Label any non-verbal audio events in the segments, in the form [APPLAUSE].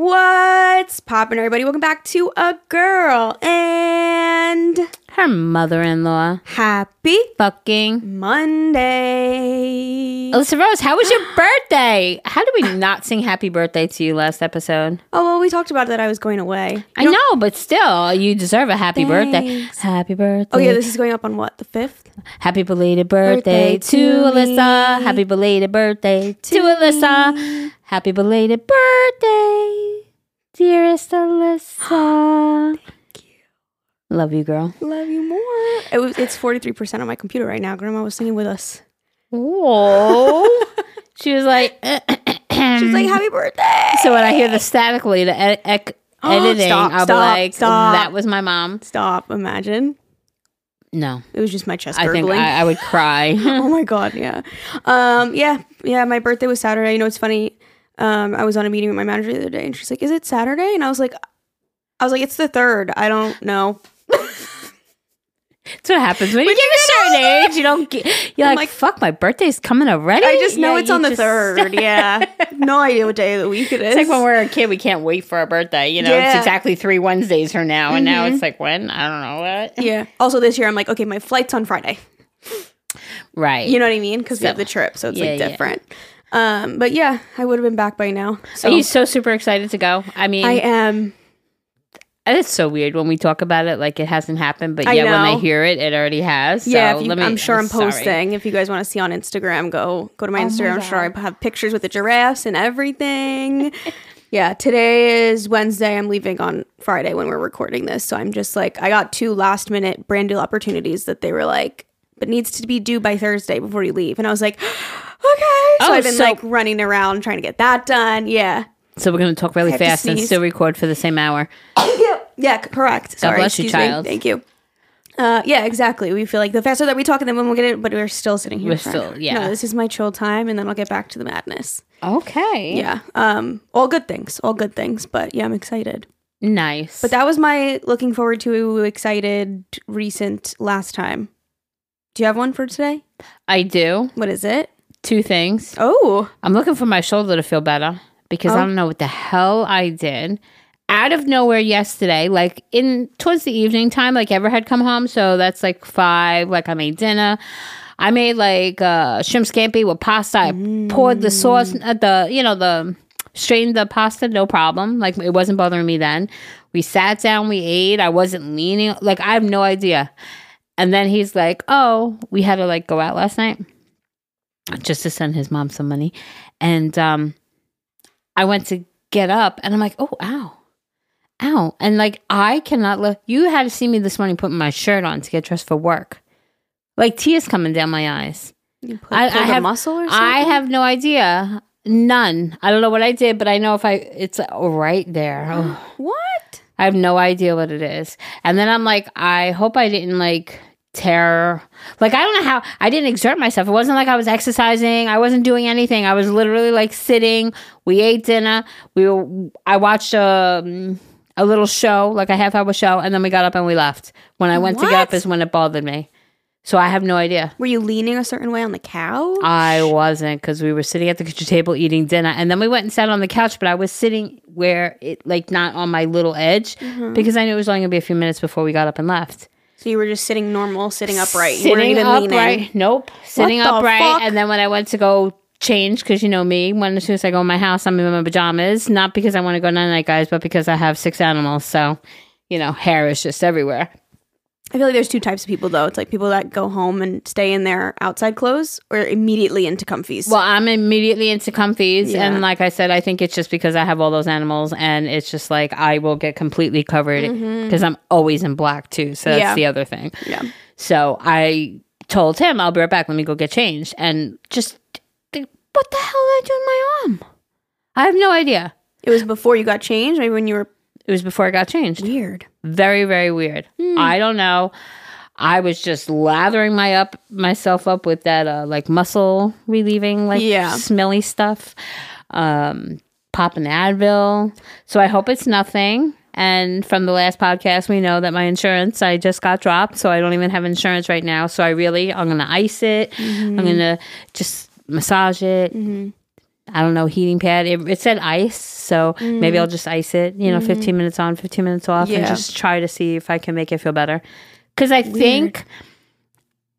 What's poppin', everybody? Welcome back to A Girl and Her mother in law. Happy Fucking. Monday. Alyssa Rose, how was your birthday? How did we not sing happy birthday to you last episode? Oh, well, we talked about that I was going away. I know, but still, you deserve a happy birthday. Happy birthday. Oh, yeah, this is going up on what? The 5th? Happy belated birthday, Birthday to, to Alyssa. Happy belated birthday to, Alyssa. Happy belated birthday, dearest Alyssa. [GASPS] Love you, girl. Love you more. It was, it's 43% on my computer right now. Grandma was singing with us. Whoa. [LAUGHS] she was like, She's like, happy birthday. so when I hear the statically, the ed- ec- editing, Stop, I'll stop, be like, stop. that was my mom. Stop. Imagine. No, It was just my chest I gurgling. think I, I would cry. [LAUGHS] oh my god, yeah. Um, yeah, yeah. My birthday was Saturday. You know, it's funny. Um, I was on a meeting with my manager the other day, and she's like, "Is it Saturday?" And I was like, "I was like, it's the third. I don't know." That's what happens when you get a certain age. You don't get. You're like, like- fuck, my birthday's coming already. I just know Yeah, it's on the just- third. Yeah, [LAUGHS] no idea what day of the week it is. It's like when we're a kid, we can't wait for our birthday. You know, Yeah. it's exactly three Wednesdays from now, and now Mhm. it's like when I don't know what. [LAUGHS] yeah. Also, this year I'm like, okay, my flight's on Friday. Right. You know what I mean? Because we have the trip, so it's Yeah, like different. Um, but yeah, I would have been back by now. So Are you so super excited to go? I mean, I am. It's so weird when we talk about it, like it hasn't happened, but I yeah, when know. they hear it, it already has. So yeah, if you, let me, I'm sure I'm sorry. posting. If you guys want to see on Instagram, go go to my Oh my Instagram. I'm sure I have pictures with the giraffes and everything. [LAUGHS] yeah, today is Wednesday. I'm leaving on Friday when we're recording this. So I'm just like, I got two last minute brand deal opportunities that they were like, but needs to be due by Thursday before you leave. And I was like, [GASPS] okay. So Oh, I've been so- like running around trying to get that done. Yeah. So we're going to talk really fast and still record for the same hour. [LAUGHS] Yeah, c- correct. Sorry, bless you, excuse me. child. Thank you. Uh, yeah, exactly. We feel like the faster that we talk, and then when we'll get it, but we're still sitting here. We're for- still- yeah. No, this is my chill time, and then I'll get back to the madness. Okay. Yeah. Um. All good things. All good things. But yeah, I'm excited. Nice. But that was my looking forward to excited recent last time. Do you have one for today? I do What is it? two things. Oh. I'm looking for my shoulder to feel better because I Oh. don't know what the hell I did. Out of nowhere yesterday, like in towards the evening time, like Ever had come home. So that's like five. Like I made dinner. I made like uh, shrimp scampi with pasta. I poured the sauce, uh, the you know the strained the pasta, no problem. Like it wasn't bothering me then. We sat down, we ate. I wasn't leaning. Like I have no idea. And then he's like, "Oh, we had to like go out last night." just to send his mom some money. And um I went to get up and I'm like, oh ow. Ow. And like I cannot look you had to see me this morning putting my shirt on to get dressed for work. Like tears coming down my eyes. You put, I- I a have- muscle or something? I have no idea. None. I don't know what I did, but I know if I it's right there. [GASPS] Oh. What? I have no idea what it is. And then I'm like, I hope I didn't like tear. Like, I don't know how I didn't exert myself. It wasn't like I was exercising. I wasn't doing anything. I was literally like sitting. We ate dinner. We were, I watched a, a little show, like a half hour show, and then we got up and we left. When I went to get up What? is when it bothered me. So I have no idea. Were you leaning a certain way on the couch? I wasn't because we were sitting at the kitchen table eating dinner, and then we went and sat on the couch. But I was sitting where it, like, not on my little edge Mm-hmm. because I knew it was only gonna be a few minutes before we got up and left. so you were just sitting normal, sitting upright. You weren't Sitting upright. leaning. Nope. Sitting upright. fuck? And then when I went to go change, because you know me, when as soon as I go in my house, I'm in my pajamas. Not because I want to go night night, guys, but because I have six animals. So, you know, hair is just everywhere. I feel like there's two types of people though. It's like people that go home and stay in their outside clothes or immediately into comfies. Well, I'm immediately into comfies. Yeah. And like I said, I think it's just because I have all those animals and it's just like I will get completely covered because I'm always in black too. So that's Mm-hmm. Yeah. the other thing. yeah. So I told him, I'll be right back. Let me go get changed. And just, what the hell did I do in my arm? I have no idea. It was before you got changed, maybe when you were It was before I got changed. weird. Very, very weird. I don't know. I was just lathering my up myself up with that uh, like muscle relieving, like Yeah. smelly stuff. Um, popping Advil. So I hope it's nothing. And from the last podcast, we know that my insurance I just got dropped, so I don't even have insurance right now. So I really I'm gonna ice it. I'm gonna just massage it. Mm-hmm. I don't know, heating pad. It, it said ice, so mm-hmm. maybe I'll just ice it, you know, mm-hmm. 15 minutes on, 15 minutes off, and just try to see if I can make it feel better. Because I think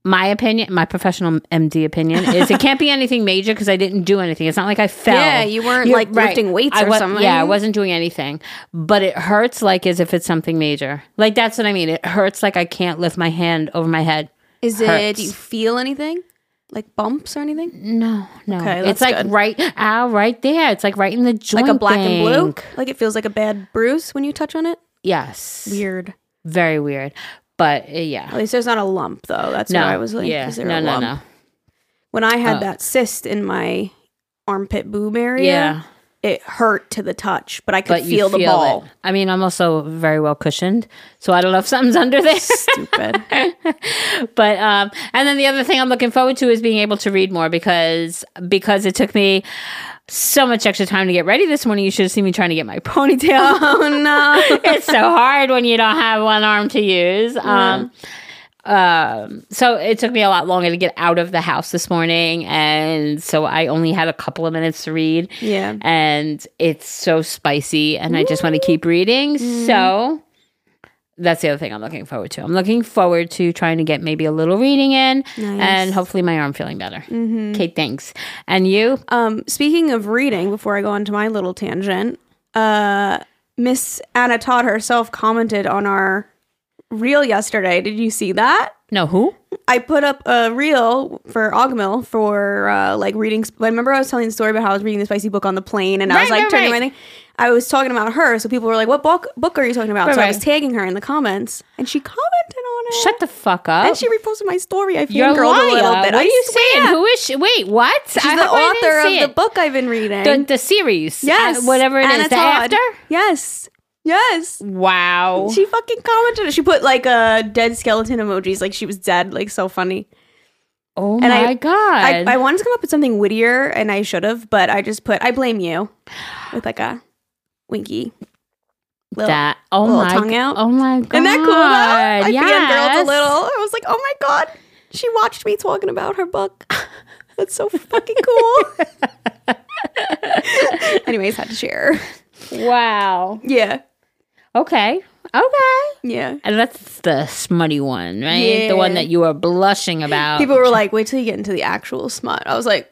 my opinion, my professional MD opinion, is it can't be [LAUGHS] anything major because I didn't do anything. It's not like I fell. Yeah, you weren't, like, lifting weights I or wa- something. Yeah, I wasn't doing anything, but it hurts like as if it's something major. Like that's what I mean. It hurts like I can't lift my hand over my head. Is it? Do you feel anything? Like bumps or anything? No, no. Okay, it's like good. right, ow, right there. It's like right in the joint. Like a black and blue? Like it feels like a bad bruise when you touch on it? Yes, Weird. very weird. But uh, At least there's not a lump though. That's no, what I was like. yeah, is there no, a no, no. When I had Oh. that cyst in my armpit boob area, Yeah, it hurt to the touch, but I could but feel you the ball. it. I mean, I'm also very well cushioned, so I don't know if something's under there. Stupid. [LAUGHS] but um, and then the other thing I'm looking forward to is being able to read more because because it took me so much extra time to get ready this morning. You should have seen me trying to get my [LAUGHS] ponytail. oh no. [LAUGHS] it's so hard when you don't have one arm to use. Um, um, so it took me a lot longer to get out of the house this morning, and so I only had a couple of minutes to read. Yeah. and it's so spicy, and I just want to keep reading. Mm-hmm. So that's the other thing I'm looking forward to. I'm looking forward to trying to get maybe a little reading in, and hopefully my arm feeling better. Mm-hmm. Okay, thanks. And you? Um, speaking of reading, before I go on to my little tangent, uh, Miss Anna Todd herself commented on our reel yesterday. Did you see that? No, who? I put up a reel for Agahmil for uh, like reading. Sp- remember, I was telling the story about how I was reading the spicy book on the plane, and I was like right, turning right. my thing. I was talking about her, so people were like, "What book book are you talking about?" Right, so I was tagging her in the comments, and she commented on it. Shut the fuck up. And she reposted my story. I fangirled a little bit. What I are you swear. saying? Who is she? Wait, what? She's I the I author of the book I've been reading. the, the series. yes, Uh, whatever it is. The after? Yes, yes. Wow. She fucking commented. She put like a dead skeleton emojis, like she was dead, like so funny. oh and my I- God. I, I wanted to come up with something wittier, and I should have, but I just put "I blame you" with like a winky. Little, that. Oh little my tongue out. Oh my God. Isn't that cool? Though? I yes. fangirled a little. I was like, "Oh my god!" She watched me talking about her book. [LAUGHS] That's so fucking cool. [LAUGHS] [LAUGHS] Anyways, had to share. Wow. Yeah, Okay. Okay. yeah. And that's the smutty one, right? The one that you were blushing about. People were like, "Wait till you get into the actual smut." I was like,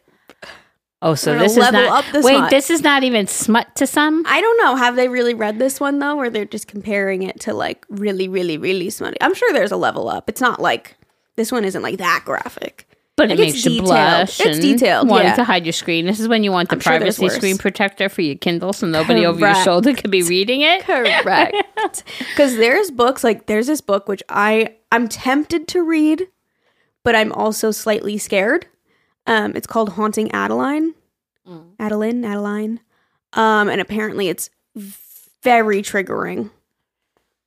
oh, so this is level not. wait, smut. this is not even smut to some. I don't know. Have they really read this one though, or they're just comparing it to like really, really, really smutty? I'm sure there's a level up. It's not like this one isn't like that graphic. But it it's makes you detailed. blush. It's detailed, Wanting yeah. to hide your screen. This is when you want the I'm privacy worse. screen protector for your Kindle, so nobody over your shoulder could be reading it. Correct. [LAUGHS] Because there's books like there's this book which I I'm tempted to read, but I'm also slightly scared. Um, it's called Haunting Adeline. Adeline, Adeline. Um, and apparently it's very triggering.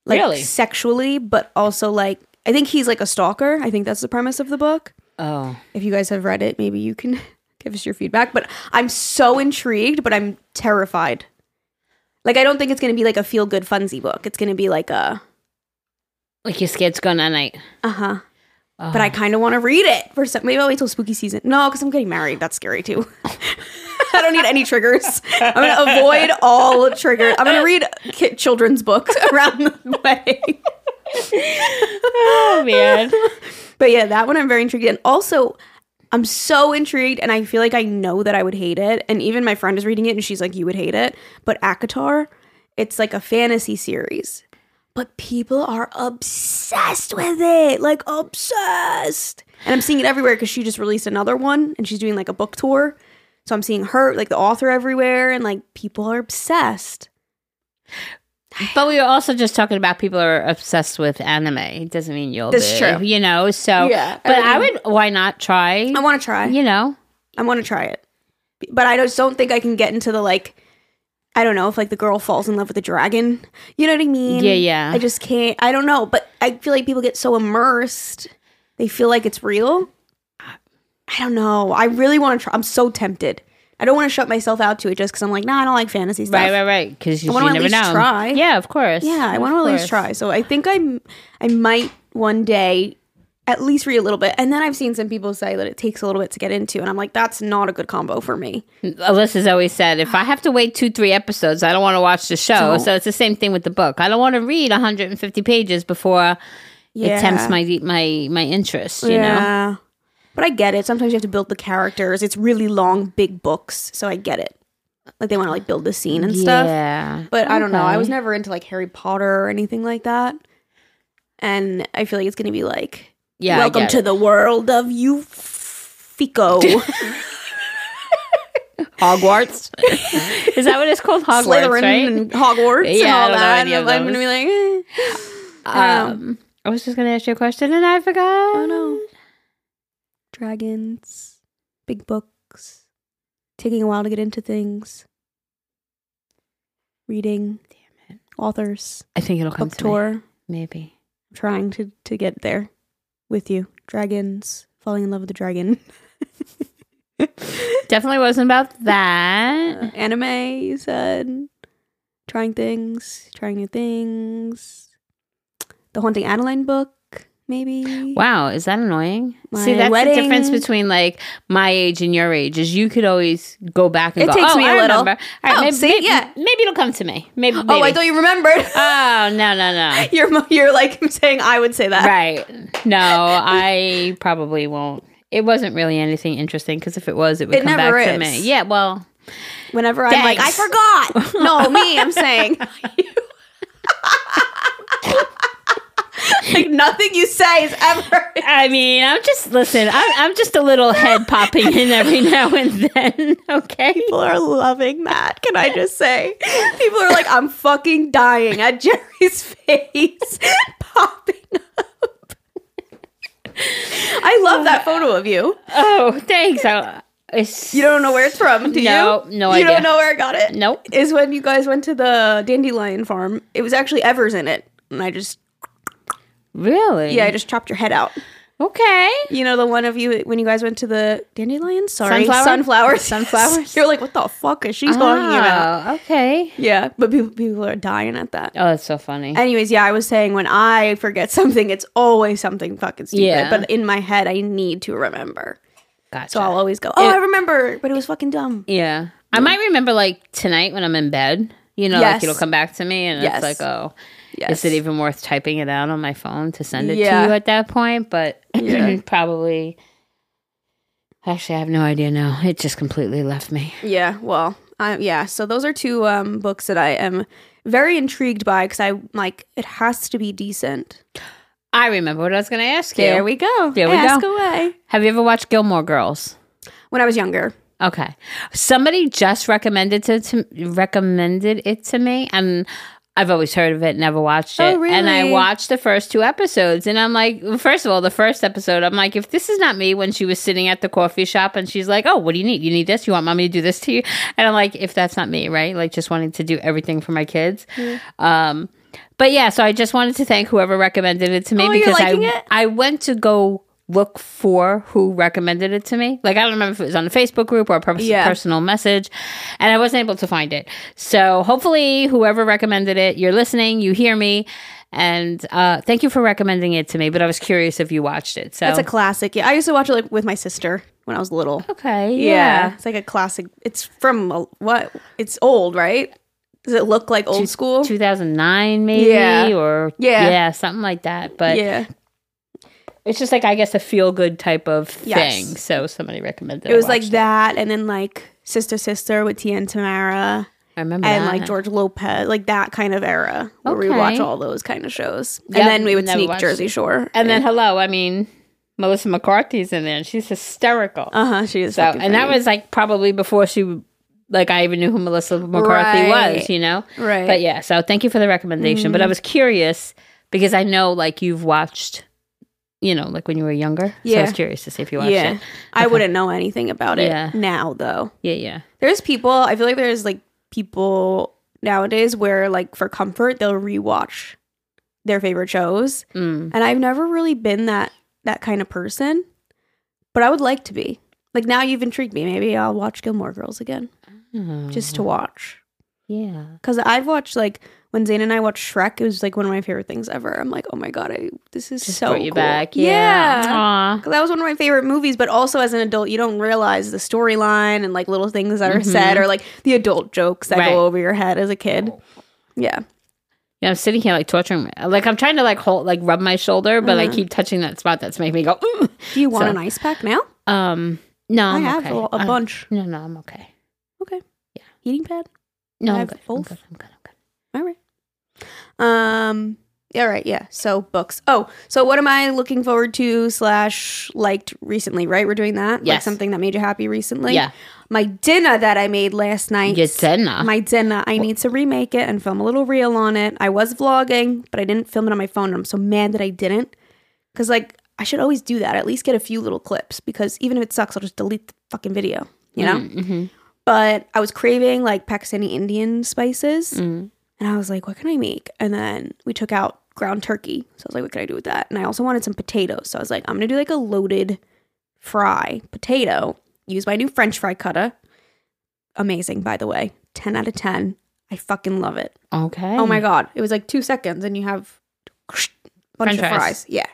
Like Really? sexually, but also like I think he's like a stalker. I think that's the premise of the book. Oh, If you guys have read it, maybe you can [LAUGHS] give us your feedback. But I'm so intrigued, but I'm terrified. Like I don't think it's gonna be like a feel good funsy book. It's gonna be like a like you're scared to go night night. uh huh. But I kind of want to read it for some. Maybe I'll wait till spooky season. No, because I'm getting married. That's scary too. [LAUGHS] I don't need any triggers. I'm gonna avoid all triggers. I'm gonna read children's books [LAUGHS] around the way. [LAUGHS] Oh man. But yeah, that one I'm very intrigued. And also, I'm so intrigued, and I feel like I know that I would hate it. And even my friend is reading it, and she's like, "You would hate it." But ACOTAR, it's like a fantasy series, but people are obsessed with it, like obsessed. And I'm seeing it everywhere because she just released another one, and she's doing like a book tour. So I'm seeing her, like the author, everywhere, and like people are obsessed. But we were also just talking about people are obsessed with anime. It doesn't mean you'll That's be, true. You know, so Yeah, But I I would why not try? I want to try. you know. I want to try it, but I just don't think I can get into the like. I don't know if like the girl falls in love with the dragon. You know what I mean? Yeah, yeah. I just can't. I don't know, but I feel like people get so immersed, they feel like it's real. I don't know. I really want to try. I'm so tempted. I don't want to shut myself out to it just because I'm like, nah, I don't like fantasy stuff. Right, right, right. Because you, wanna you at never least know. try. Yeah, of course. Yeah, I want to at least try. So I think I'm. I might one day at least read a little bit. And then I've seen some people say that it takes a little bit to get into, and I'm like, that's not a good combo for me. Alyssa's always said, if I have to wait two, three episodes, I don't want to watch the show. Don't. So it's the same thing with the book. I don't want to read 150 pages before it tempts my my my interest. You know. Yeah. But I get it. Sometimes you have to build the characters. It's really long, big books, so I get it. Like they want to like build the scene and stuff. Yeah. But I don't know. I was never into like Harry Potter or anything like that. And I feel like it's gonna be like Yeah. Welcome to it. the world of you Fico. [LAUGHS] Hogwarts. [LAUGHS] Is that what it's called? Hogwarts, Slytherin right? and Hogwarts and Yeah, I all don't know that. any And of I'm gonna be like, eh. I. Um, I was just gonna ask you a question and I forgot. Oh no. Dragons, big books, taking a while to get into things, reading, Damn it. authors, I think it'll come book to me. tour. Maybe. trying to to get there with you. Dragons, falling in love with the dragon. [LAUGHS] Definitely wasn't about that. Uh, anime, you said. Trying things, trying new things. The Haunting Adeline book, maybe. Wow, is that annoying? My See, that's the difference between like my age and your age. Is you could always go back and It go. takes oh, me a I little. remember. All right, Oh, maybe, see? maybe, Yeah. maybe it'll come to me. Maybe. maybe. Oh, I thought you remembered. [LAUGHS] Oh no no no. [LAUGHS] you're you're like [LAUGHS] saying I would say that. right. No, I probably won't. It wasn't really anything interesting because if it was, it would It come never back to me. Yeah. Well, Whenever I'm like, I forgot. no, me, I'm saying. [LAUGHS] like nothing you say is ever. I mean, I'm just listen. I'm, I'm just a little head popping in every now and then. [LAUGHS] Okay. People are loving that. Can I just say? People are like, I'm fucking dying at Jerry's face [LAUGHS] popping up. I love that photo of you. Oh, thanks. I, it's, You don't know where it's from, do No, you? no You idea. You don't know where I got it? Nope. Is when you guys went to the dandelion farm. It was actually Evers in it. And I just, Really? yeah, I just chopped your head out. Okay. You know the one of you when you guys went to the dandelions? Sorry, Sunflower? sunflowers. [LAUGHS] Sunflowers? You're like, what the fuck is she talking ah, about? Oh, okay. Yeah, but people people are dying at that. Oh, that's so funny. Anyways, yeah, I was saying when I forget [LAUGHS] something, it's always something fucking stupid. Yeah. But in my head, I need to remember, Gotcha. so I'll always go, "Oh, It- I remember," but it was fucking dumb. yeah. I might remember like tonight when I'm in bed. You know, Yes. like it'll come back to me, and Yes. it's like, oh, Yes. is it even worth typing it out on my phone to send it Yeah. to you at that point? But Yeah. [CLEARS THROAT] probably. Actually, I have no idea now. It just completely left me. Yeah. Well, I, yeah. So those are two um, books that I am very intrigued by because I like it has to be decent. I remember what I was going to ask you. There we go. There we Ask go. away. Have you ever watched Gilmore Girls? When I was younger. Okay. Somebody just recommended to, to recommended it to me and I've always heard of it, never watched it. Oh, And I watched the first two episodes and I'm like, first of all, the first episode, I'm like, if this is not me when she was sitting at the coffee shop and she's like, Oh, what do you need? You need this? You want mommy to do this to you? And I'm like, if that's not me, right? Like just wanting to do everything for my kids. Um but yeah, so I just wanted to thank whoever recommended it to me Oh, because I it? I went to go look for who recommended it to me. Like I don't remember if it was on a Facebook group or a pers- Yeah. personal message, and I wasn't able to find it. So hopefully, whoever recommended it, you're listening, you hear me, and uh, thank you for recommending it to me. But I was curious if you watched it. So It's a classic. Yeah, I used to watch it like with my sister when I was little. okay, Yeah. yeah. it's like a classic. It's from a- what? It's old, right? Does it look like old school? 2009 maybe Yeah. or Yeah. yeah something like that but yeah, it's just like i guess a feel good type of Yes. thing so somebody recommended it was like watched that, and then like Sister Sister with Tia and Tamera, i remember and that. like George Lopez, like that kind of era where we watch all those kind of shows, Yep, and then we would sneak Jersey. Shore, and then hello i mean melissa mccarthy's in there and she's hysterical uh huh, she is. So, and that was like probably before she, like, I even knew who Melissa McCarthy Right. was, you know? right. But yeah, so thank you for the recommendation. But I was curious because I know, like, you've watched, you know, like when you were younger. So I was curious to see if you watched yeah, it. I wouldn't know anything about it Yeah. now though. Yeah, yeah. There's people. I feel like there's like people nowadays where like for comfort they'll rewatch their favorite shows, Mm. and I've never really been that that kind of person, but I would like to be. Like now you've intrigued me. Maybe I'll watch Gilmore Girls again just to watch. Yeah. Because I've watched like when Zane and I watched Shrek, it was like one of my favorite things ever. I'm like, oh my god, I this is Just so brought you cool. back. Yeah. Yeah. That was one of my favorite movies, but also as an adult, you don't realize the storyline and like little things that are said or like the adult jokes that Mm-hmm. Right. go over your head as a kid. Yeah. Yeah, I'm sitting here like torturing. My, like I'm trying to like hold, like rub my shoulder, but I keep touching that spot that's making me go. "Ooh." Do you want So- an ice pack now? Um, no, I I'm have okay. a, a Uh, bunch. No, no, I'm okay. Okay. Yeah. Heating pad? No, I I'm good. I'm good. I'm good. I'm good. All right. Um. Yeah. Right. Yeah. So books. Oh. So what am I looking forward to slash liked recently? Right. We're doing that. Like Yes. something that made you happy recently. Yeah. My dinner that I made last night. You said nah. My dinner. I need to remake it and film a little reel on it. I was vlogging, but I didn't film it on my phone. And I'm so mad that I didn't. Because like I should always do that. At least get a few little clips. Because even if it sucks, I'll just delete the fucking video. You know. Mm-hmm. But I was craving like Pakistani Indian spices. Mm. And I was like, what can I make? And then we took out ground turkey. So I was like, what can I do with that? And I also wanted some potatoes. So I was like, I'm going to do like a loaded fry potato. Use my new French fry cutter. Amazing, by the way. 10 out of 10. I fucking love it. Okay. Oh my God. It was like two seconds and you have a bunch French of fries. fries. Yeah.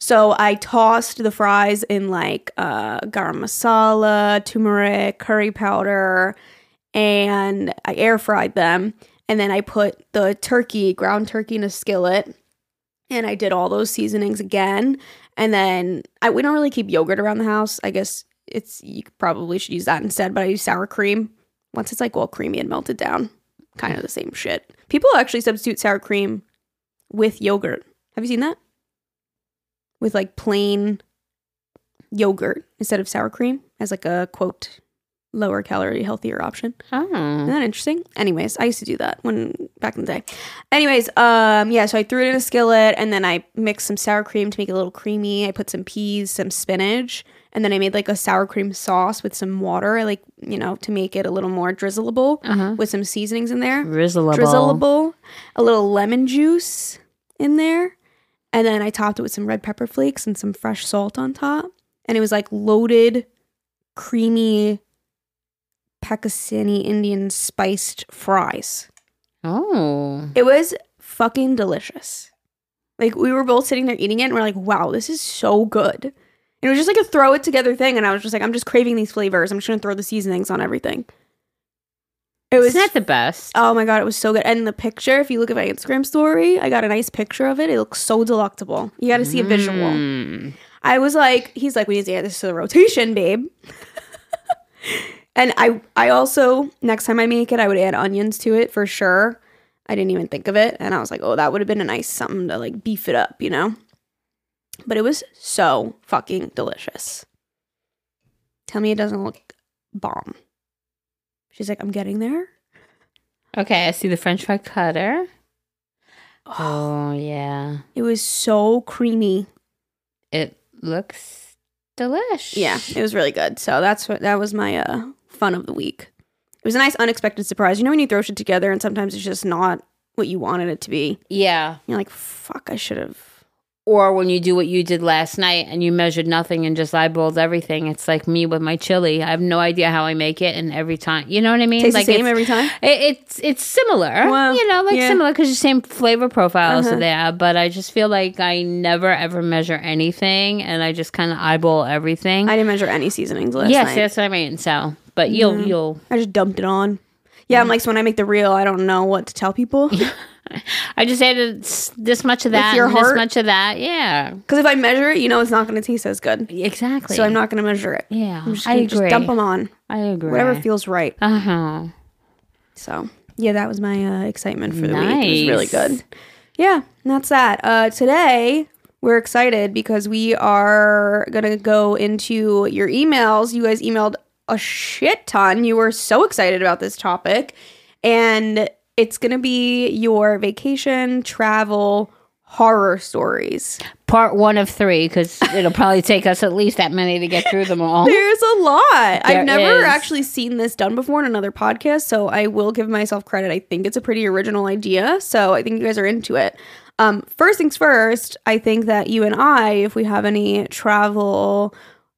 So I tossed the fries in like uh, garam masala, turmeric, curry powder, and I air fried them. And then I put the turkey, ground turkey, in a skillet. And I did all those seasonings again. And then I, we don't really keep yogurt around the house. I guess it's you probably should use that instead. But I use sour cream. Once it's like all creamy and melted down, kind of the same shit. People actually substitute sour cream with yogurt. Have you seen that? With like plain yogurt instead of sour cream as like a quote lower calorie healthier option. Isn't Oh. that interesting? Anyways, I used to do that when back in the day. Anyways, um, yeah, so I threw it in a skillet and then I mixed some sour cream to make it a little creamy. I put some peas, some spinach, and then I made like a sour cream sauce with some water, like you know, to make it a little more drizzleable Uh-huh. with some seasonings in there. Drizzleable. Drizzleable, a little lemon juice in there, and then I topped it with some red pepper flakes and some fresh salt on top, and it was like loaded, creamy Pakistani Indian spiced fries. Oh. It was fucking delicious. Like we were both sitting there eating it and we're like, wow, this is so good. And it was just like a throw it together thing. And I was just like, I'm just craving these flavors. I'm just gonna throw the seasonings on everything. It was Isn't that the best? oh my god, it was so good. And the picture, if you look at my Instagram story, I got a nice picture of it. It looks so delectable. You gotta see a visual. Mm. I was like, he's like, we need to add this to the rotation, babe. [LAUGHS] and I I also next time I make it, I would add onions to it for sure. I didn't even think of it. And I was like, oh, that would have been a nice something to like beef it up, you know? But it was so fucking delicious. Tell me it doesn't look bomb. She's like, I'm getting there. Okay, I see the French fry cutter. [SIGHS] Oh yeah, It was so creamy. it looks delish. Yeah, it was really good. So that's what that was my uh fun of the week. It was a nice unexpected surprise. You know when you throw shit together and sometimes it's just not what you wanted it to be. yeah. You're like, fuck, I should have. Or when you do what you did last night and you measured nothing and just eyeballed everything. It's like me with my chili. I have no idea how I make it, and every time, you know what I mean? Tastes like the same every time. it- it's it's similar, Well, you know, like yeah. similar because the same flavor profiles Uh-huh. are there. But I just feel like I never ever measure anything, and I just kind of eyeball everything. I didn't measure any seasonings last yes, night. that's what I mean. So, but you'll Mhm. you'll. I just dumped it on. Yeah, I'm like, so when I make the reel, I don't know what to tell people. [LAUGHS] I just added this much of that, your and this much of that. Yeah, Because if I measure it, you know it's not going to taste as good. exactly. So I'm not going to measure it. Yeah, I'm just I going agree. to just dump them on. I agree. Whatever feels right. Uh huh. So yeah, that was my uh, excitement for the week. It was really good. Yeah, that's that. Uh, today we're excited because we are gonna go into your emails. You guys emailed a shit ton. You were so excited about this topic, and it's gonna be your vacation travel horror stories. Part one of three because it'll probably take us at least that many to get through them all. [LAUGHS] There's a lot. There I've never is. actually seen this done before in another podcast, so I will give myself credit. I think it's a pretty original idea, so I think you guys are into it. Um, first things first, I think that you and I, if we have any travel,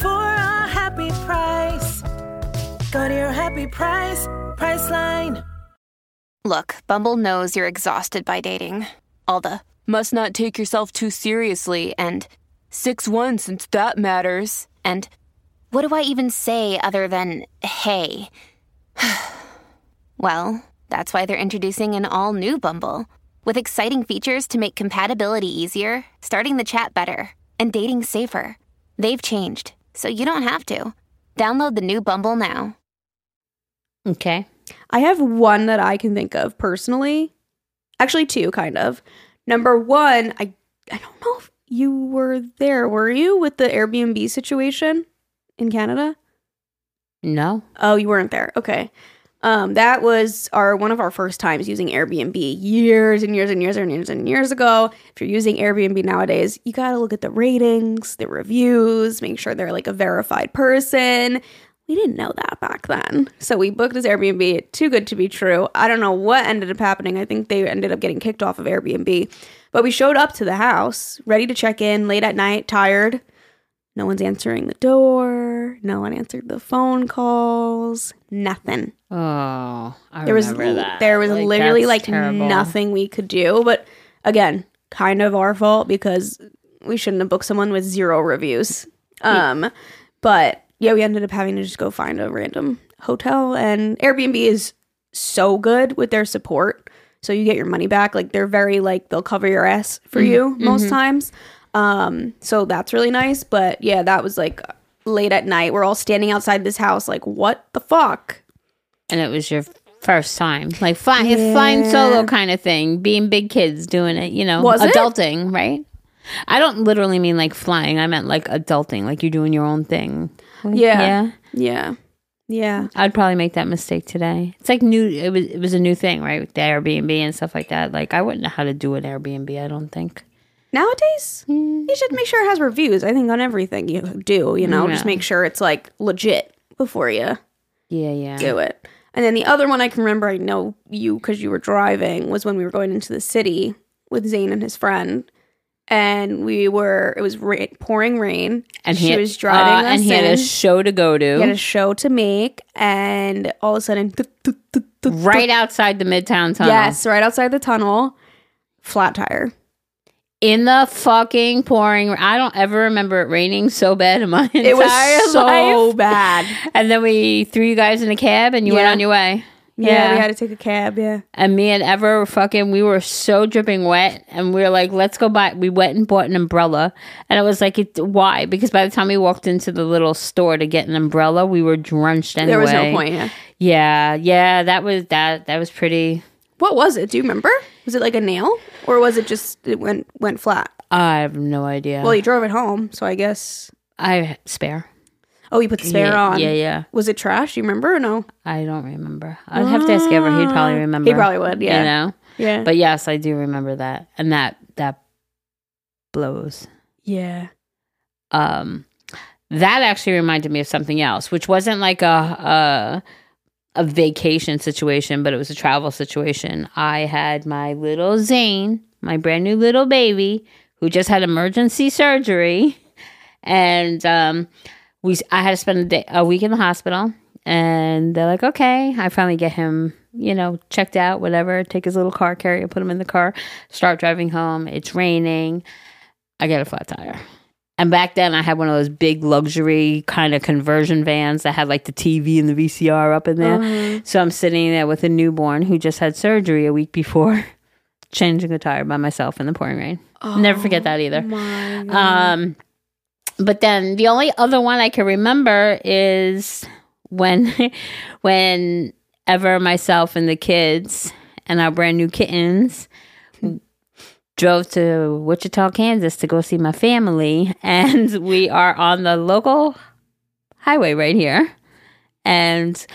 for a happy price. Go to your happy price, Priceline. Look, Bumble knows you're exhausted by dating. All the must not take yourself too seriously and 6 1 since that matters. And what do I even say other than hey? [SIGHS] well, that's why they're introducing an all new Bumble with exciting features to make compatibility easier, starting the chat better, and dating safer. They've changed, so you don't have to. Download the new Bumble now. Okay. I have one that I can think of personally. Actually, two kind of. Number one, I I don't know if you were there. Were you with the Airbnb situation in Canada? No. Oh, you weren't there. Okay. Um, that was our one of our first times using Airbnb years and years and years and years and years ago. If you're using Airbnb nowadays, you got to look at the ratings, the reviews, make sure they're like a verified person. We didn't know that back then. So we booked this Airbnb, too good to be true. I don't know what ended up happening. I think they ended up getting kicked off of Airbnb. But we showed up to the house, ready to check in, late at night, tired. No one's answering the door. No one answered the phone calls. Nothing. Oh, I There was remember that. there was Like, literally like terrible. nothing we could do. But again, kind of our fault because we shouldn't have booked someone with zero reviews. Um, but yeah, we ended up having to just go find a random hotel. And Airbnb is so good with their support, so you get your money back. Like they're very like they'll cover your ass for Mm-hmm. you most times. Um, so that's really nice. But yeah, that was like late at night. We're all standing outside this house, like what the fuck. And it was your first time, like flying, flying solo kind of thing, being big kids doing it. You know, Was it? adulting, right? I don't literally mean like flying. I meant like adulting, like you're doing your own thing. Yeah. Yeah. Yeah. Yeah. I'd probably make that mistake today. It's like new. It was it was a new thing, right? With the Airbnb and stuff like that. Like I wouldn't know how to do an Airbnb. I don't think. Nowadays, you should make sure it has reviews. I think on everything you do, you know, just make sure it's like legit before you Yeah, yeah. do it. And then the other one I can remember, I know you because you were driving, was when we were going into the city with Zane and his friend. And we were, it was ra- pouring rain. And she he was driving uh, us and he had in. a show to go to He had a show to make. And all of a sudden, th- th- th- th- right outside the Midtown Tunnel. yes, right outside the tunnel, flat tire. In the fucking pouring. I don't ever remember it raining so bad in my entire It was so [LAUGHS] life. bad. And then we threw you guys in a cab and you went on your way. Yeah, we had to take a cab. Yeah. And me and Ever were fucking, we were so dripping wet. And we were like, let's go buy. We went and bought an umbrella. And it was like, it, why? Because by the time we walked into the little store to get an umbrella, we were drenched anyway. There was no point. Yeah. Yeah, yeah, that was that. That was pretty. What was it? Do you remember? Was it like a nail, or was it just it went went flat? I have no idea. Well, you drove it home, so I guess. I spare. Oh, you put the spare yeah, on. Yeah, yeah. Was it trash? You remember or no? I don't remember. I'd have to ask Ever. He'd probably remember. He probably would. Yeah. You know. Yeah. But yes, I do remember that, and that that blows. yeah. Um, that actually reminded me of something else, which wasn't like a a, a vacation situation, but it was a travel situation. I had my little Zane, my brand new little baby, who just had emergency surgery, and um, we I had to spend a day a week in the hospital. And they're like, okay. I finally get him, you know, checked out, whatever. Take his little car carrier, put him in the car, start driving home. It's raining. I get a flat tire. And back then, I had one of those big luxury kind of conversion vans that had like the TV and the VCR up in there. So I'm sitting there with a newborn who just had surgery a week before, [LAUGHS] changing a tire by myself in the pouring rain. Never forget that either. Um, but then the only other one I can remember is when, [LAUGHS] when Ever myself and the kids and our brand new kittens drove to Wichita, Kansas to go see my family, [LAUGHS] and we are on the local highway right here, and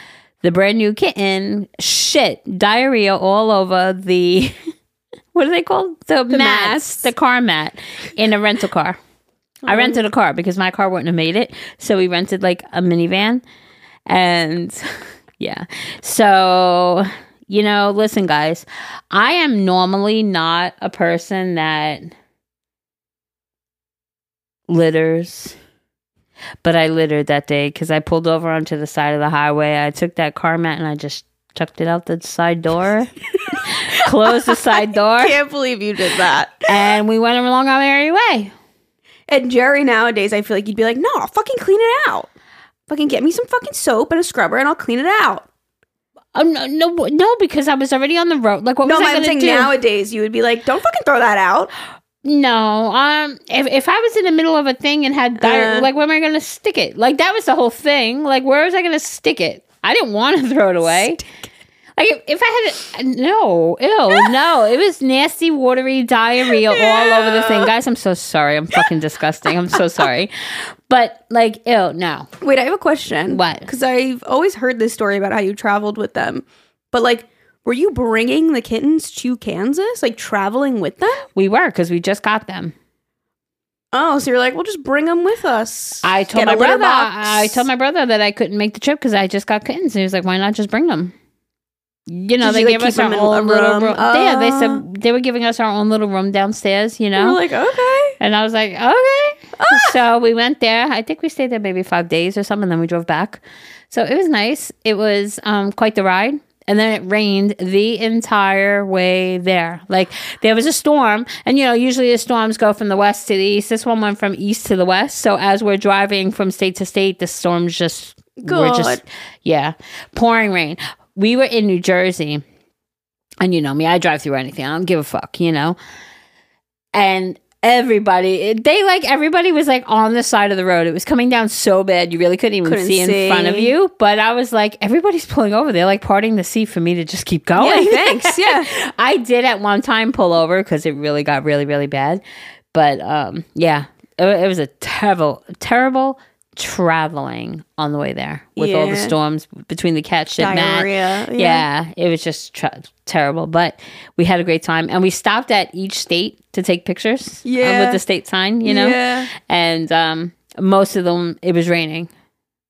the brand new kitten shit diarrhea all over the [LAUGHS] what are they called? The, mats, mats. the car mat in a rental car. I oh. rented a car because my car wouldn't have made it so we rented like a minivan. And [LAUGHS] yeah. So you know listen guys i am normally not a person that litters but I littered that day because I pulled over onto the side of the highway. I took that car mat and I just chucked it out the side door, [LAUGHS] closed the side door, I Can't believe you did that. and we went along our merry way. And Jerry nowadays, I feel like you'd be like, no, I'll fucking clean it out. Fucking get me some fucking soap and a scrubber and I'll clean it out. Oh no, no, no! Because I was already on the road. Like, what No, was I I'm going saying to do? nowadays you would be like, don't fucking throw that out. no, um, if if I was in the middle of a thing and had diarrhea, Uh. like, where am I going to stick it? Like, that was the whole thing. Like, where was I going to stick it? I didn't want to [LAUGHS] throw it away. Like if, if I had no, ew, no, [LAUGHS] it was nasty, watery diarrhea all over the thing, guys. I'm so sorry. I'm fucking disgusting. I'm so sorry, [LAUGHS] but like, ew, no. Wait, I have a question. What? Because I've always heard this story about how you traveled with them. But like, were you bringing the kittens to Kansas? Like traveling with them? We were because we just got them. Oh, so you're like, well, just bring them with us. I told Get my brother. I told my brother that I couldn't make the trip because I just got kittens. And he was like, "Why not just bring them?" You know, Did they you, like, gave us our own little room? room. yeah, they Oh. said they were giving us our own little room downstairs. You know, like, okay. And I was like, okay. [LAUGHS] So we went there. I think we stayed there maybe five days or something. Then we drove back. So it was nice. It was um, quite the ride. And then it rained the entire way there. Like there was a storm, and you know, usually the storms go from the west to the east. This one went from east to the west. So as we're driving from state to state, the storms just were just yeah, pouring rain. We were in New Jersey, and you know me, I drive through anything. I don't give a fuck, you know. And everybody, they like everybody was like on the side of the road. It was coming down so bad, you really couldn't even Couldn't see in front of you. But I was like, everybody's pulling over. They're like parting the sea for me to just keep Yeah, going. thanks. [LAUGHS] Yeah. I did at one time pull over because it really got really, really bad. But um, yeah, it, it was a terrible, terrible traveling on the way there with all the storms between the cat shit, mat. Diarrhea. Yeah. it was just tr- terrible. But we had a great time, and we stopped at each state to take pictures. um, Yeah. with the state sign, you know. Yeah. And um, most of them, it was raining.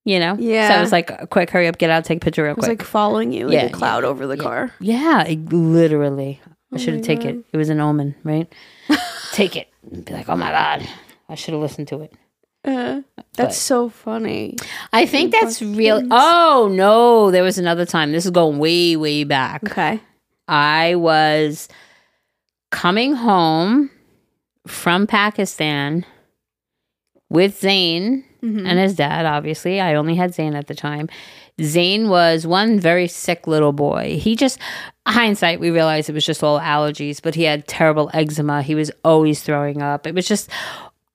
You know. Yeah. So Yeah. it was like, quick, hurry up, get out, take a picture real It was quick. like following you like Yeah, a cloud over the car. Yeah, it- literally. I should have taken it. It was an omen, right? [LAUGHS] Take it. Be like, oh my god, I should have listened to it. Uh, that's so funny. I think that's real. Oh no, there was another time. This is going way, way back. Okay. I was coming home from Pakistan with Zane Mhm. and his dad, obviously. I only had Zane at the time. Zane was one very sick little boy. He just, hindsight, we realized it was just all allergies, but he had terrible eczema. He was always throwing up. It was just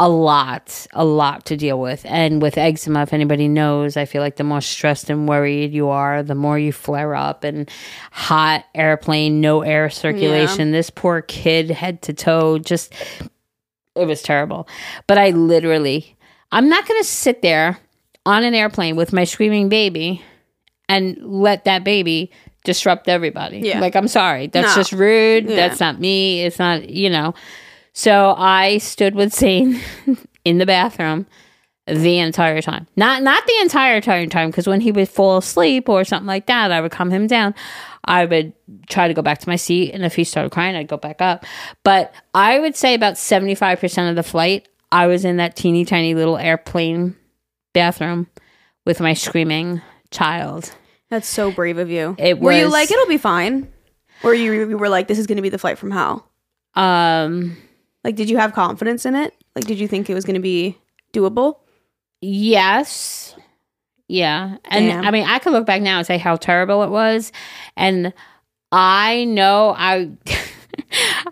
a lot, a lot to deal with. And with eczema, if anybody knows, I feel like the more stressed and worried you are, the more you flare up. And hot airplane, no air circulation. This poor kid, head to toe, just, it was terrible. But I literally, I'm not going to sit there on an airplane with my screaming baby and let that baby disrupt everybody. Yeah. Like, I'm sorry. That's No. just rude. Yeah. That's not me. It's not, you know. So I stood with Zane [LAUGHS] in the bathroom the entire time. Not not the entire entire time because when he would fall asleep or something like that, I would calm him down. I would try to go back to my seat, and if he started crying, I'd go back up. But I would say about seventy five percent of the flight, I was in that teeny tiny little airplane bathroom with my screaming child. That's so brave of you. It were you like, it'll be fine? Or you, you were like, this is going to be the flight from hell? Um, Like, did you have confidence in it? Like, did you think it was going to be doable? Yes. Yeah. And Damn. I mean, I could look back now and say how terrible it was. And I know I [LAUGHS]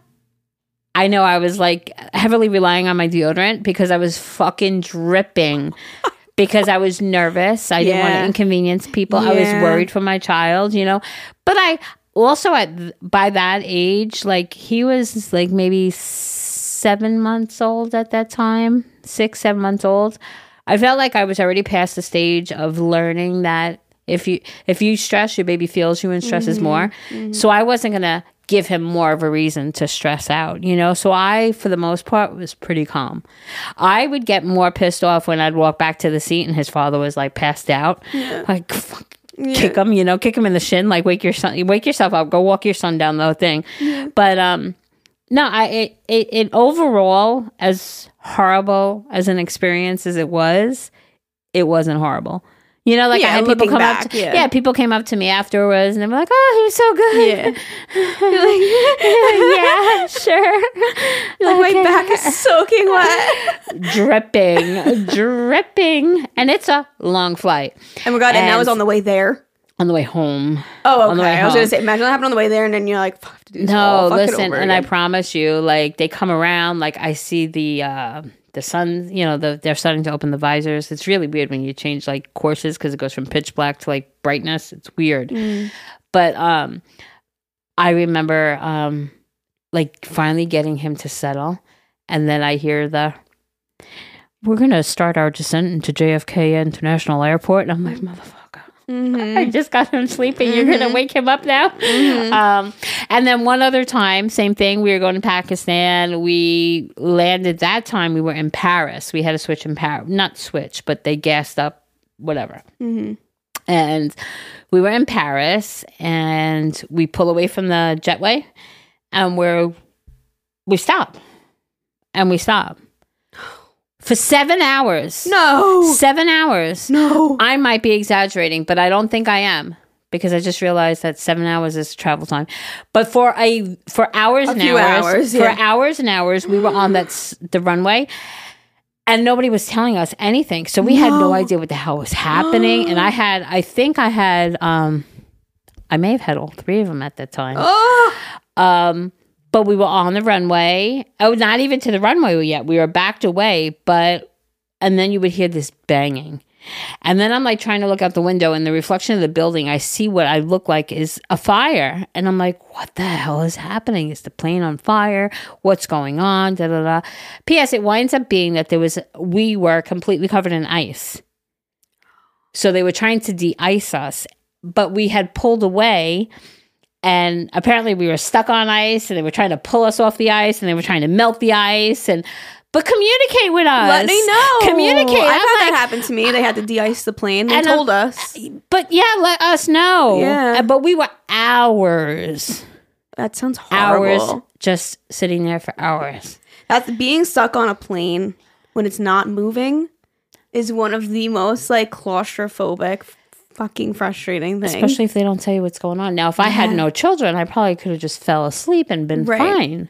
I know I was like heavily relying on my deodorant because I was fucking dripping [LAUGHS] because I was nervous. I didn't want to inconvenience people. I was worried for my child, you know. But I also at by that age, like he was like maybe 7 months old at that time, 6 7 months old. I felt like I was already past the stage of learning that If you if you stress, your baby feels you and stresses more. So I wasn't gonna give him more of a reason to stress out, you know. So I, for the most part, was pretty calm. I would get more pissed off when I'd walk back to the seat and his father was like passed out, like. Fuck, Kick him, you know, kick him in the shin, like wake your son, wake yourself up, go walk your son down the thing. But um, no, I it, it it overall as horrible as an experience as it was, it wasn't horrible. You know, like Yeah, I had people come up, to, yeah. yeah. people came up to me afterwards and they were like, "Oh, he was so good." Yeah. [LAUGHS] [LAUGHS] yeah, sure. [LAUGHS] Like Okay. my back is soaking wet. dripping, dripping, and it's a long flight And we got and that And- was on the way there. On the way home. Oh, On the okay. I was gonna say, imagine that happened on the way there, and then you're like, "Fuck, to No, listen, and I promise you, like they come around, like I see the uh the sun, you know, the they're starting to open the visors. It's really weird when you change like courses because it goes from pitch black to like brightness. It's weird. Mm. But um I remember um like finally getting him to settle and then I hear the we're gonna start our descent into JFK International Airport and I'm like, motherfucker. Mm-hmm. [LAUGHS] I just got him sleeping. You're gonna wake him up now. Um, and then one other time, same thing. We were going to Pakistan. We landed that time. We were in Paris. We had to switch in Paris, not switch, but they gassed up, whatever. And we were in Paris, and we pull away from the jetway, and we're we stop, and we stop for seven hours. No, Seven hours. no. I might be exaggerating, but I don't think I am because I just realized that seven hours is travel time. But for a for hours and few hours, hours, for hours and hours, we were on that the runway, and nobody was telling us anything. So we had no idea what the hell was happening. and I had, I think I had, um, I may have had all three of them at that time. Oh, Um, but we were on the runway. Oh, not even to the runway yet. We were backed away, but and then you would hear this banging. And then I'm like trying to look out the window and the reflection of the building, I see what I look like is a fire. And I'm like, what the hell is happening? Is the plane on fire? What's going on? Da da da. P.S. It winds up being that there was we were completely covered in ice. So they were trying to de-ice us, but we had pulled away and apparently we were stuck on ice and they were trying to pull us off the ice and they were trying to melt the ice and but communicate with us. let me know. Communicate. I've I'm had like, that happen to me. They had to de-ice the plane. They um, told us. but yeah, let us know. Yeah. Uh, But we were hours, That sounds horrible. hours just sitting there for hours. That's being stuck on a plane when it's not moving is one of the most like claustrophobic, fucking frustrating things. Especially if they don't tell you what's going on. Now, if I had no children, I probably could have just fell asleep and been Right. fine.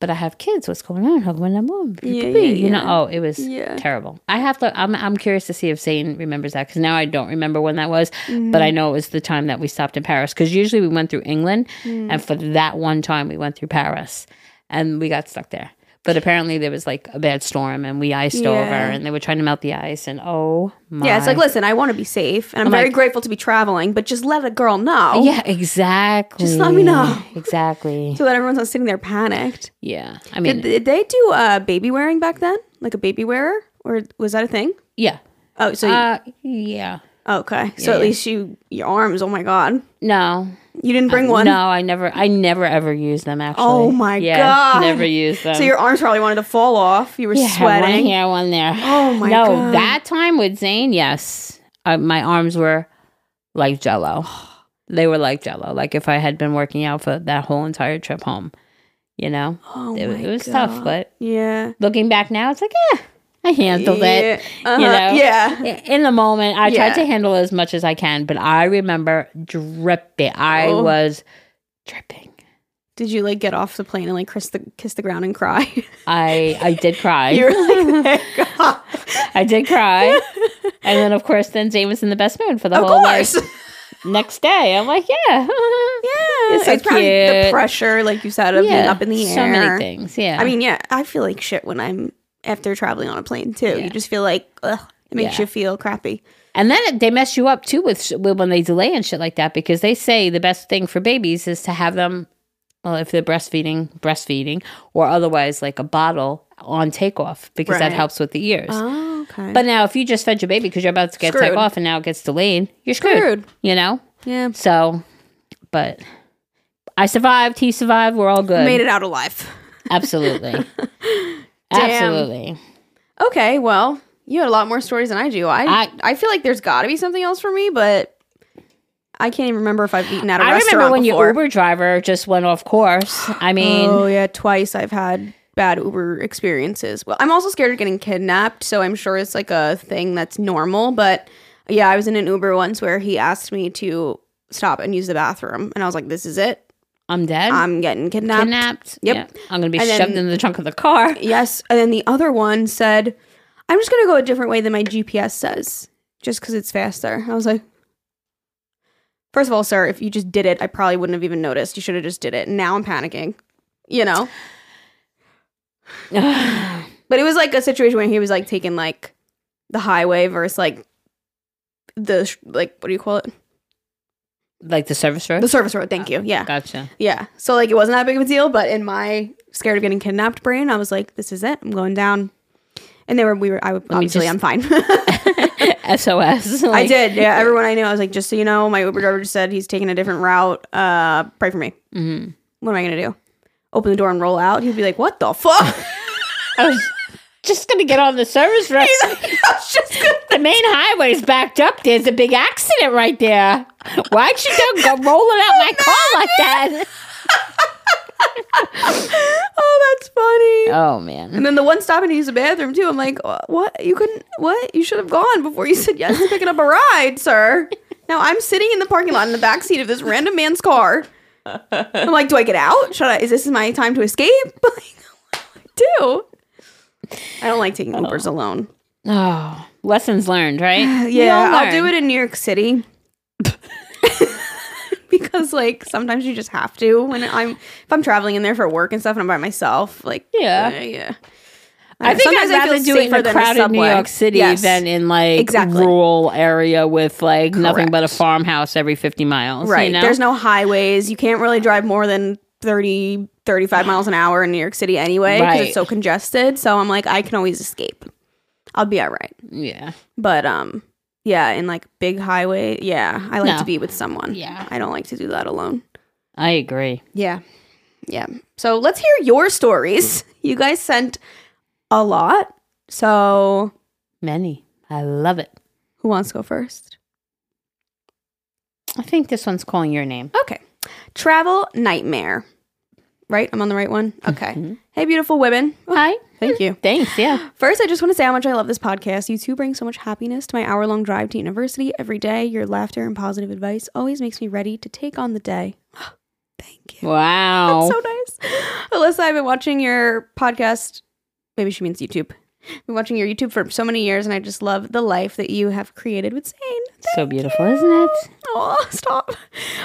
But I have kids. What's going on? How come I'm on? Yeah, You yeah, know, oh, it was terrible. I have to. I'm. I'm curious to see if Zane remembers that because now I don't remember when that was. Mm-hmm. But I know it was the time that we stopped in Paris because usually we went through England, Mm. and for that one time we went through Paris, and we got stuck there. But apparently there was like a bad storm and we iced over and they were trying to melt the ice and oh my yeah, it's like, listen, I want to be safe, and I'm, I'm very like- grateful to be traveling, but just let a girl know. yeah exactly Just let me know. exactly [LAUGHS] So that everyone's not sitting there panicked. yeah I mean Did, did they do uh, baby wearing back then? Like a baby wearer? Or was that a thing? yeah Oh, so you, uh yeah okay. So yeah, at yeah. least you your arms. Oh my god, no you didn't bring one. no I never I never ever used them actually Oh my yeah, God. never used them So your arms probably wanted to fall off. You were yeah, one sweating. here one there Oh my no God. that time with Zane yes uh, my arms were like jello [GASPS] they were like jello like if I had been working out for that whole entire trip home you know Oh it, my it was tough but Yeah. looking back now, it's like, yeah, I handled it. Yeah. You Uh-huh. know, Yeah. In the moment, I Yeah. tried to handle as much as I can, but I remember dripping. I Oh. was dripping. Did you like get off the plane and like kiss the kiss the ground and cry? [LAUGHS] I I did cry. you were like. [LAUGHS] I did cry, [LAUGHS] and then of course, then Zane was in the best mood for the of whole like, course. next day. I'm like, yeah, yeah. It's so it's probably the pressure, like you said, of being up in the air. so many things. Yeah, I mean, yeah, I feel like shit when I'm after traveling on a plane too. Yeah. You just feel like ugh, it makes Yeah. you feel crappy. And then they mess you up too with, with when they delay and shit like that because they say the best thing for babies is to have them, well, if they're breastfeeding, breastfeeding, or otherwise like a bottle on takeoff because that helps with the ears. Oh, Okay. But now, if you just fed your baby because you're about to get take Screwed. off and now it gets delayed, you're screwed. Screwed. You know. yeah, So, but I survived. He survived. We're all good. made it out alive. [LAUGHS] Absolutely. [LAUGHS] Absolutely. Okay, well, you had a lot more stories than I do. I I- I, feel like there's got to be something else for me, but I can't even remember if I've eaten at a I restaurant I remember when before. your Uber driver just went off course. I mean, oh yeah, twice I've had bad Uber experiences. Well, I'm also scared of getting kidnapped, so I'm sure it's like a thing that's normal. But yeah, I was in an Uber once where he asked me to stop and use the bathroom, and I was like, "This is it. I'm dead. I'm getting kidnapped." kidnapped. Yep. Yeah. I'm going to be And shoved then- in the trunk of the car. [LAUGHS] Yes, and then the other one said, "I'm just gonna go a different way than my GPS says, just because it's faster." I was like. First of all, sir, if you just did it, I probably wouldn't have even noticed. You should have just did it. Now I'm panicking. You know? [SIGHS] But it was like a situation where he was like taking like the highway versus like the sh- like what do you call it? Like the service road? The service road. Thank you. Yeah, Gotcha. yeah. So like it wasn't that big of a deal, but in my scared of getting kidnapped brain, I was like, this is it. I'm going down. And they were we were I obviously just- I'm fine. [LAUGHS] SOS. [LAUGHS] I did. Yeah, everyone I knew, I was like, just so you know, my Uber driver just said he's taking a different route. Uh, pray for me. Mhm. What am I gonna do? Open the door and roll out? He'd be like, what the fuck? [LAUGHS] I was just going to get on the service road. I was just gonna the main highway's backed up. There's a big accident right there. Why'd you go, go rolling out my car [LAUGHS] like that? oh, that's funny. Oh, man. And then the one stopping to use the bathroom too. I'm like, "Uh, what? You couldn't? What? You should have gone before you said yes to picking up a ride, sir. Now I'm sitting in the parking lot in the back seat of this random man's car. I'm like, do I get out? Should I? Is this my time to escape? [LAUGHS] Like, do I do? I don't like taking Ubers alone. Oh, lessons learned, right? [SIGHS] Yeah, all I'll do it in New York City. [LAUGHS] [LAUGHS] because like sometimes you just have to when I'm if I'm traveling in there for work and stuff and I'm by myself like Yeah. uh, yeah I think Sometimes I'd I feel rather do it in safer a than crowded New. York City Yes. than in like Exactly. rural area with like nothing but a farmhouse every 50 miles. right You know? there's no highways you can't really drive more than 30 35 miles an hour in New York City anyway because Right. it's so congested so I'm like I can always escape I'll be all right Yeah. but um yeah in like big highway yeah I like No. to be with someone Yeah. I don't like to do that alone I agree. Yeah. Yeah. So let's hear your stories. [LAUGHS] You guys sent a lot. So Many. I love it. who wants to go first? I think this one's calling your name. Okay. Travel nightmare. Right? I'm on the right one? Mm-hmm. Okay. Hey, beautiful women. Hi. Thank you. Thanks. Yeah. First, I just want to say how much I love this podcast. You two bring so much happiness to my hour long drive to university every day. Your laughter and positive advice always makes me ready to take on the day. [GASPS] Thank you. Wow. That's so nice. Alyssa, I've been watching your podcast. Maybe she means YouTube. Been watching your YouTube for so many years, and I just love the life that you have created with Zane. so beautiful, isn't it? Oh, [LAUGHS] stop.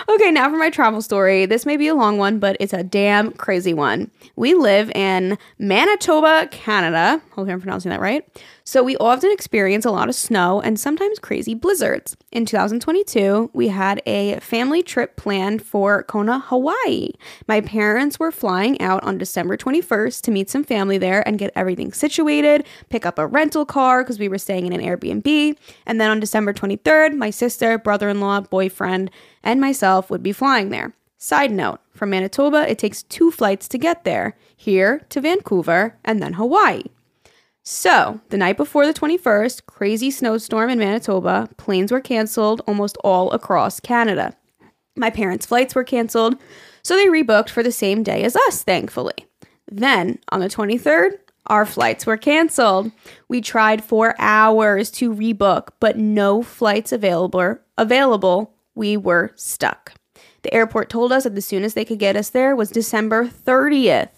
Okay, now for my travel story. This may be a long one, but it's a damn crazy one. We live in Manitoba, Canada. Hope I'm pronouncing that right. So we often experience a lot of snow and sometimes crazy blizzards. In 2022, we had a family trip planned for Kona, Hawaii. My parents were flying out on December 21st to meet some family there and get everything situated, pick up a rental car because we were staying in an Airbnb. And then on December 23rd, my sister, brother in law, boyfriend, and myself would be flying there. Side note from Manitoba, it takes two flights to get there here to Vancouver and then Hawaii. So, the night before the 21st, crazy snowstorm in Manitoba, planes were canceled almost all across Canada. My parents' flights were canceled, so they rebooked for the same day as us, thankfully. Then, on the 23rd, our flights were canceled. We tried for hours to rebook, but no flights available. Available, we were stuck. The airport told us that the soonest they could get us there was December 30th.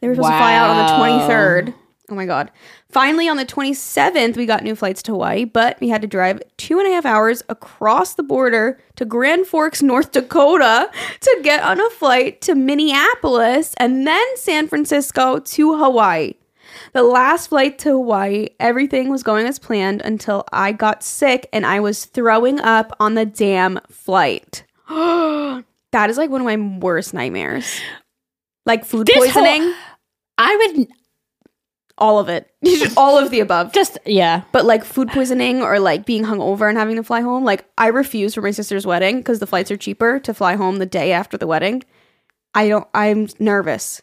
They were supposed to fly out on the 23rd. Oh my God. Finally, on the 27th, we got new flights to Hawaii, but we had to drive two and a half hours across the border to Grand Forks, North Dakota to get on a flight to Minneapolis and then San Francisco to Hawaii. The last flight to Hawaii, everything was going as planned until I got sick and I was throwing up on the damn flight. [GASPS] that is like one of my worst nightmares. Like food This whole- poisoning. I would. All of it. [LAUGHS] All of the above. Just yeah. But like food poisoning or like being hungover and having to fly home, like I refuse for my sister's wedding because the flights are cheaper to fly home the day after the wedding. I don't. I'm nervous.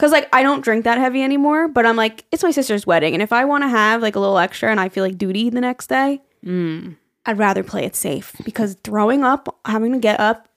Cause like I don't drink that heavy anymore, but I'm like, it's my sister's wedding. And if I want to have like a little extra and I feel like duty the next day, mm. I'd rather play it safe because throwing up, having to get up,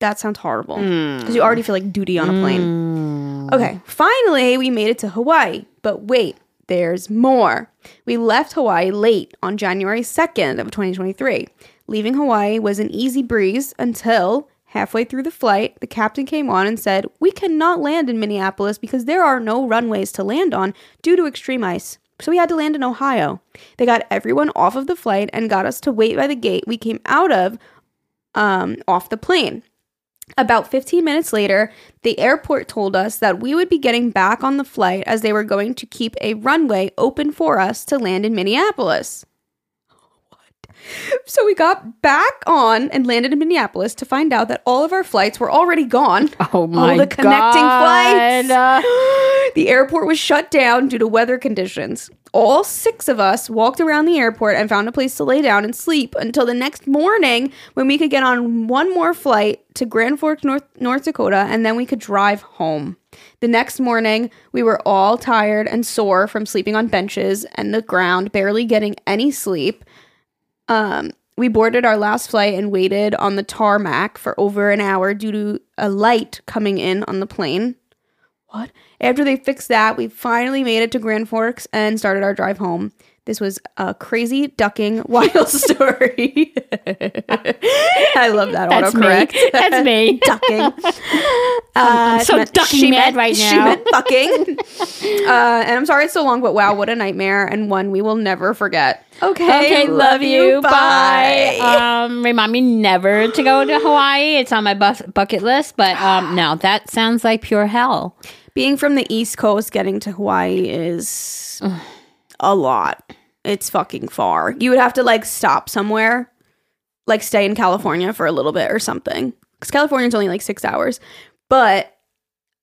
that sounds horrible. Mm. Because you already feel like duty on a plane. Mm. Okay, finally, we made it to Hawaii. But wait, there's more. We left Hawaii late on January 2nd of 2023. Leaving Hawaii was an easy breeze until halfway through the flight, the captain came on and said, We cannot land in Minneapolis because there are no runways to land on due to extreme ice. So we had to land in Ohio. They got everyone off of the flight and got us to wait by the gate we came out of um, off the plane. About 15 minutes later, the airport told us that we would be getting back on the flight as they were going to keep a runway open for us to land in Minneapolis. [LAUGHS] So we got back on and landed in Minneapolis to find out that all of our flights were already gone. [LAUGHS] Oh my all the connecting God. flights. [GASPS] the airport was shut down due to weather conditions. All six of us walked around the airport and found a place to lay down and sleep until the next morning when we could get on one more flight to Grand Forks, North, North Dakota, and then we could drive home. The next morning, we were all tired and sore from sleeping on benches and the ground, barely getting any sleep. Um, we boarded our last flight and waited on the tarmac for over an hour due to a light coming in on the plane. What? After they fixed that, we finally made it to Grand Forks and started our drive home. This was a crazy ducking [LAUGHS] wild story. I love that That's me. autocorrect. That's me. [LAUGHS] ducking. [LAUGHS] Uh, so she meant- ducking she mad meant- right She now. meant fucking. uh, and I'm sorry it's so long, but wow, what a nightmare and one we will never forget. Okay, Okay, love you. Bye. Um, remind me never to go to [GASPS] Hawaii. It's on my bus- bucket list, but um, no, [GASPS] that sounds like pure hell. Being from the East Coast, getting to Hawaii is a lot. It's fucking far. You would have to like stop somewhere, like stay in California for a little bit or something. Because California's only like six hours. But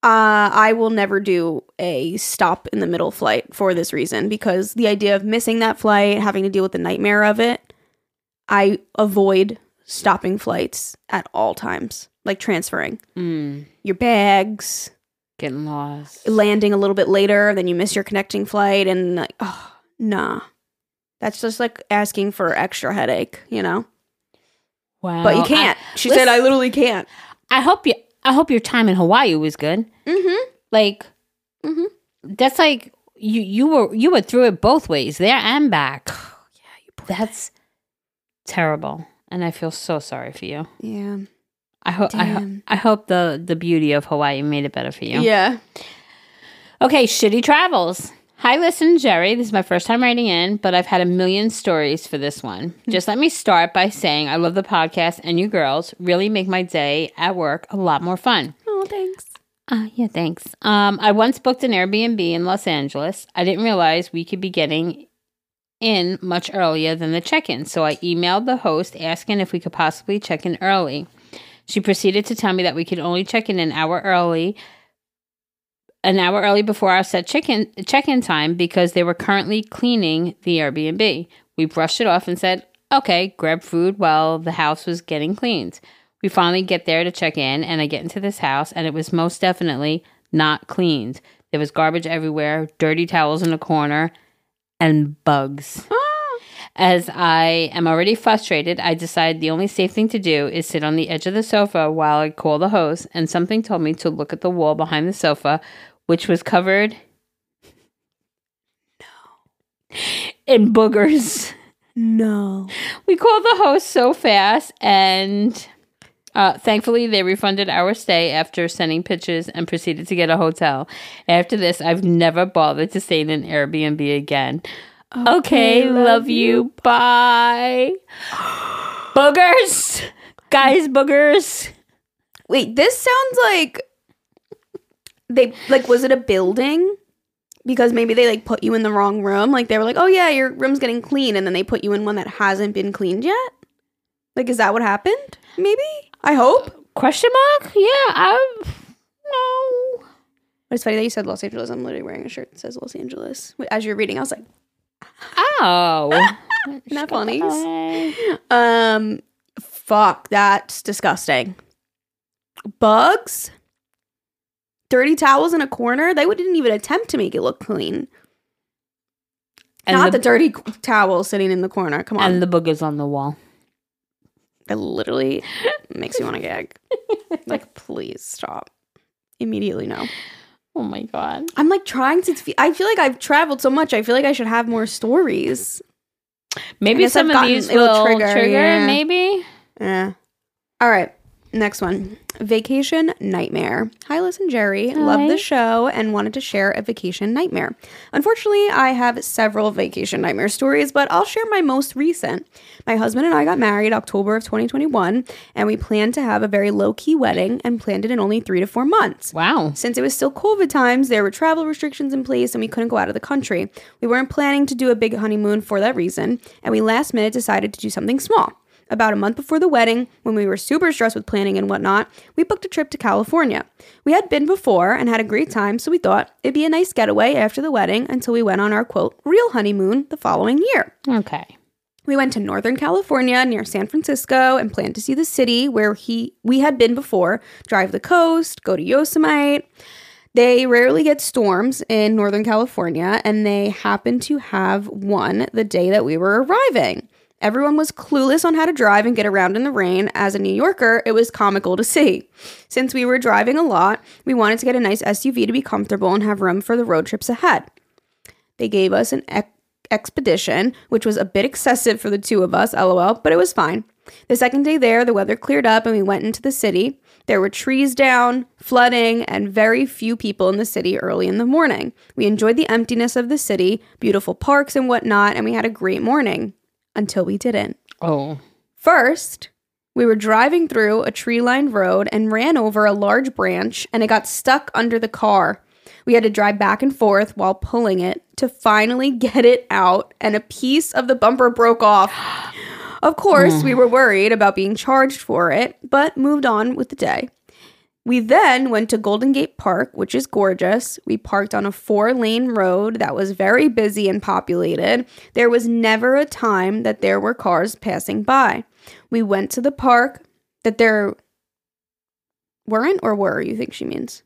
uh, I will never do a stop in the middle flight for this reason because the idea of missing that flight, having to deal with the nightmare of it, I avoid stopping flights at all times, like transferring Mm, your bags, getting lost. landing a little bit later, then you miss your connecting flight, and like, oh, nah. That's just like asking for extra headache, you know? Wow. But you can't. I, she listen- said, I literally can't. I hope you. I hope your time in Hawaii was good. Mm-hmm. Like, Mhm. that's like you. You were you were through it both ways, there and back. [SIGHS] Yeah, that's terrible, and I feel so sorry for you. Yeah. I hope. I, ho- I hope the the beauty of Hawaii made it better for you. Yeah. Okay, shitty travels. Hi, listen, Jerry. This is my first time writing in, but I've had a million stories for this one. Just let me start by saying I love the podcast, and you girls really make my day at work a lot more fun. Oh, thanks. Uh, yeah, thanks. Um, I once booked an Airbnb in Los Angeles. I didn't realize we could be getting in much earlier than the check in, so I emailed the host asking if we could possibly check in early. She proceeded to tell me that we could only check in an hour early, an hour early before our set check in check in time because they were currently cleaning the Airbnb. We brushed it off and said, "Okay, grab food while the house was getting cleaned." We finally get there to check in, and I get into this house, and it was most definitely not cleaned. There was garbage everywhere, dirty towels in the corner, and bugs. [GASPS] [GASPS] As I am already frustrated, I decided the only safe thing to do is sit on the edge of the sofa while I call the host, and something told me to look at the wall behind the sofa, which was covered no. [LAUGHS] in boogers. No. [LAUGHS] We called the host so fast, and uh, thankfully, they refunded our stay after sending pictures and proceeded to get a hotel. After this, I've never bothered to stay in an Airbnb again. Okay, love, you. Bye. [GASPS] boogers. Guys, boogers. Wait, this sounds like they like was it a building? Because maybe they like put you in the wrong room. Like they were like, "Oh yeah, your room's getting clean," and then they put you in one that hasn't been cleaned yet. Like, is that what happened? Maybe. I hope. Question mark? Yeah, I no. It's funny that you said Los Angeles. I'm literally wearing a shirt that says Los Angeles. As you're reading, I was like, Oh. [LAUGHS] "Isn't that funny?" Um, fuck, that's disgusting. Bugs, dirty towels in a corner. They didn't even attempt to make it look clean. And Not the, the, dirty towel sitting in the corner. Come on, and the boogers on the wall. It literally makes me want to gag. Like, please stop immediately. No, Oh my god. I'm like trying to. Fe- I feel like I've traveled so much. I feel like I should have more stories. Maybe some I've of gotten- these will trigger, trigger, yeah. maybe. Yeah. All right. Next one. Vacation nightmare. Hi, listen, Jerry. Love the show and wanted to share a vacation nightmare. Unfortunately, I have several vacation nightmare stories, but I'll share my most recent. My husband and I got married October of 2021, and we planned to have a very low key wedding and planned it in only three to four months. Wow. Since it was still COVID times, there were travel restrictions in place and we couldn't go out of the country. We weren't planning to do a big honeymoon for that reason, and we last minute decided to do something small. About a month before the wedding, when we were super stressed with planning and whatnot, we booked a trip to California. We had been before and had a great time, so we thought it'd be a nice getaway after the wedding until we went on our quote, real honeymoon the following year. Okay. We went to Northern California near San Francisco and planned to see the city where he we had been before, drive the coast, go to Yosemite. They rarely get storms in Northern California, and they happened to have one the day that we were arriving. Everyone was clueless on how to drive and get around in the rain. As a New Yorker, it was comical to see. Since we were driving a lot, we wanted to get a nice SUV to be comfortable and have room for the road trips ahead. They gave us an ex- expedition, which was a bit excessive for the two of us, lol, but it was fine. The second day there, the weather cleared up and we went into the city. There were trees down, flooding, and very few people in the city early in the morning. We enjoyed the emptiness of the city, beautiful parks and whatnot, and we had a great morning until we didn't. Oh. First, we were driving through a tree lined road and ran over a large branch, and it got stuck under the car. We had to drive back and forth while pulling it to finally [LAUGHS] get it out, and a piece of the bumper broke off. Of course, mm. we were worried about being charged for it, but moved on with the day. We then went to Golden Gate Park, which is gorgeous. We parked on a four lane road that was very busy and populated. There was never a time that there were cars passing by. We went to the park that there weren't or were, you think she means?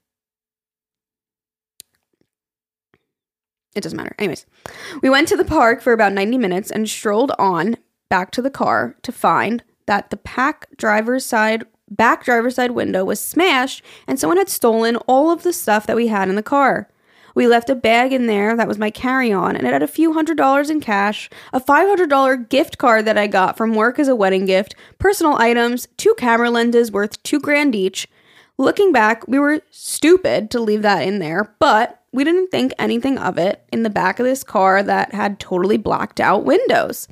It doesn't matter. Anyways, we went to the park for about 90 minutes and strolled on back to the car to find that the pack driver's side back driver's side window was smashed and someone had stolen all of the stuff that we had in the car. We left a bag in there that was my carry on, and it had a few hundred dollars in cash, a $500 gift card that I got from work as a wedding gift, personal items, two camera lenses worth two grand each. Looking back, we were stupid to leave that in there, but we didn't think anything of it in the back of this car that had totally blacked out windows.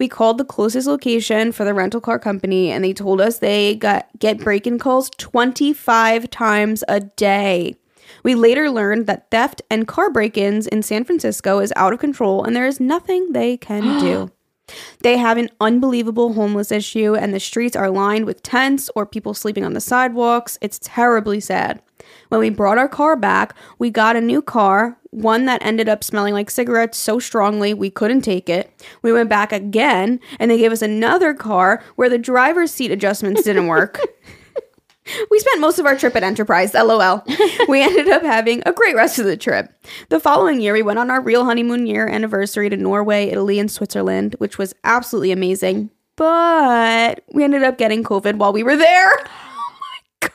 We called the closest location for the rental car company and they told us they got get break-in calls 25 times a day. We later learned that theft and car break-ins in San Francisco is out of control and there is nothing they can [GASPS] do. They have an unbelievable homeless issue, and the streets are lined with tents or people sleeping on the sidewalks. It's terribly sad. When we brought our car back, we got a new car, one that ended up smelling like cigarettes so strongly we couldn't take it. We went back again, and they gave us another car where the driver's seat adjustments didn't work. [LAUGHS] We spent most of our trip at Enterprise, lol. we [LAUGHS] ended up having a great rest of the trip. The following year, we went on our real honeymoon year anniversary to Norway, Italy, and Switzerland, which was absolutely amazing. But we ended up getting COVID while we were there. [GASPS] Oh my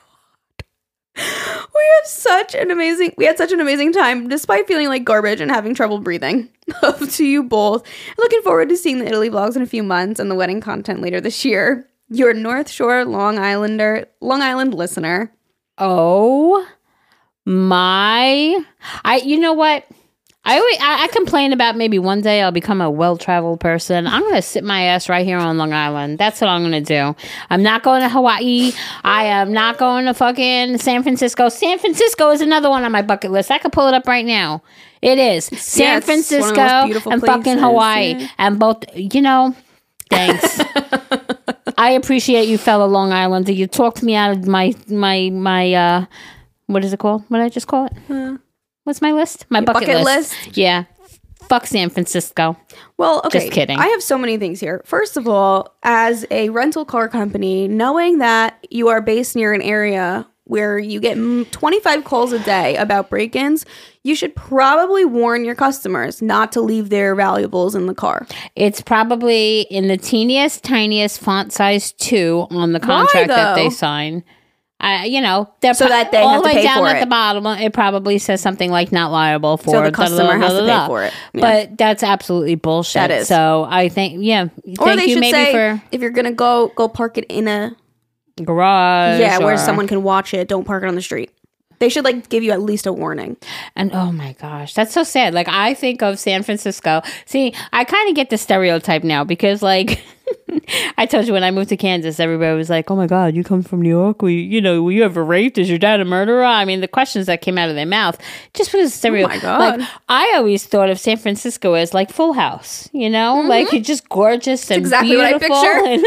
God. [LAUGHS] We have such an amazing, we had such an amazing time despite feeling like garbage and having trouble breathing. [LAUGHS] Love to you both. Looking forward to seeing the Italy vlogs in a few months and the wedding content later this year. Your North Shore Long Islander, Long Island listener. Oh my! I you know what? I always I, I complain about maybe one day I'll become a well traveled person. I'm gonna sit my ass right here on Long Island. That's what I'm gonna do. I'm not going to Hawaii. I am not going to fucking San Francisco. San Francisco is another one on my bucket list. I could pull it up right now. It is San it's one of the most Francisco and fucking places, Hawaii yeah. and both. You know, thanks. [LAUGHS] I appreciate you, fellow Long Islander. You talked me out of my my my uh, what is it called? What did I just call it? What's my list? My bucket, bucket list. list? Yeah. Fuck San Francisco. Well, okay. Just kidding. I have so many things here. First of all, as a rental car company, knowing that you are based near an area where you get mm, 25 calls a day about break ins, you should probably warn your customers not to leave their valuables in the car. It's probably in the teeniest, tiniest font size two on the contract that they sign. I, you know, they're So that they all the way down at it. the bottom. It probably says something like "not liable for." So the customer has to pay for it. Yeah. But that's absolutely bullshit. That is. So I think, yeah. Or they you should maybe say for if you're going to go go park it in a garage. yeah, where someone can watch it, don't park it on the street. They should like give you at least a warning. And oh my gosh, that's so sad. Like I think of San Francisco. See, I kind of get the stereotype now because like [LAUGHS] [LAUGHS] I told you when I moved to Kansas, everybody was like, "Oh my god, you come from New York? We, you know, were you ever raped? Is your dad a murderer?" I mean, the questions that came out of their mouth just was stereo. Oh my God. Like I always thought of San Francisco as like Full House, you know, like you're just gorgeous and Mm-hmm. exactly what I beautiful, picture. [LAUGHS] and,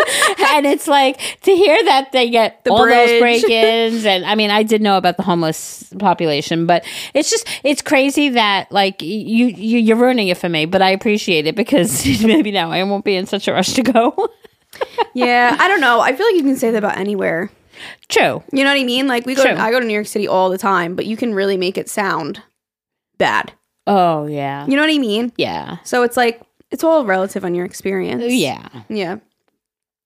and it's like to hear that they get The all those break-ins [LAUGHS] and i mean i did know about the homeless population but it's just it's crazy that like you, you you're ruining it for me but i appreciate it because maybe now i won't be in such a rush to go [LAUGHS] Yeah, I don't know. I feel like you can say that about anywhere. true You know what I mean? Like we go, True. I go to New York City all the time, but you can really make it sound bad. oh yeah You know what I mean? yeah So it's like it's all relative on your experience. yeah yeah.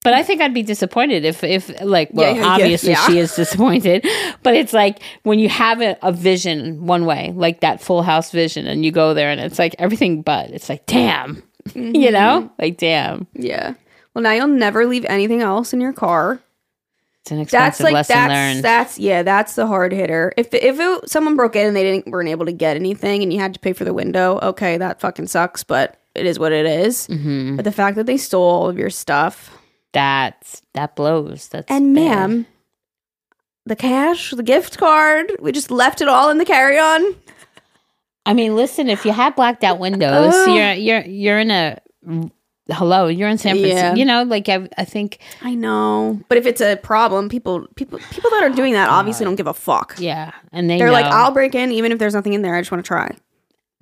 but i think i'd be disappointed if if like well Yeah, yeah, obviously yeah. she is disappointed but it's like when you have a, a vision one way like that full house vision and you go there and it's like everything but it's like damn [LAUGHS] you mm-hmm. know like damn Yeah. Well, now you'll never leave anything else in your car. it's an That's expensive like lesson that's learned that's yeah, that's the hard hitter. If if it, someone broke in and they didn't weren't able to get anything and you had to pay for the window, okay, that fucking sucks, but it is what it is. Mm-hmm. But the fact that they stole all of your stuff That's that blows. That's and bad. ma'am, the cash, the gift card, we just left it all in the carry on. I mean, listen, if you have blacked out [LAUGHS] windows, Ugh. you're you're you're in a hello. You're in San Francisco. Yeah. You know, like I, I think, I know, but if it's a problem, people people people that are doing that obviously don't give a fuck. yeah, and they They're like. I'll break in even if there's nothing in there. I just want to try.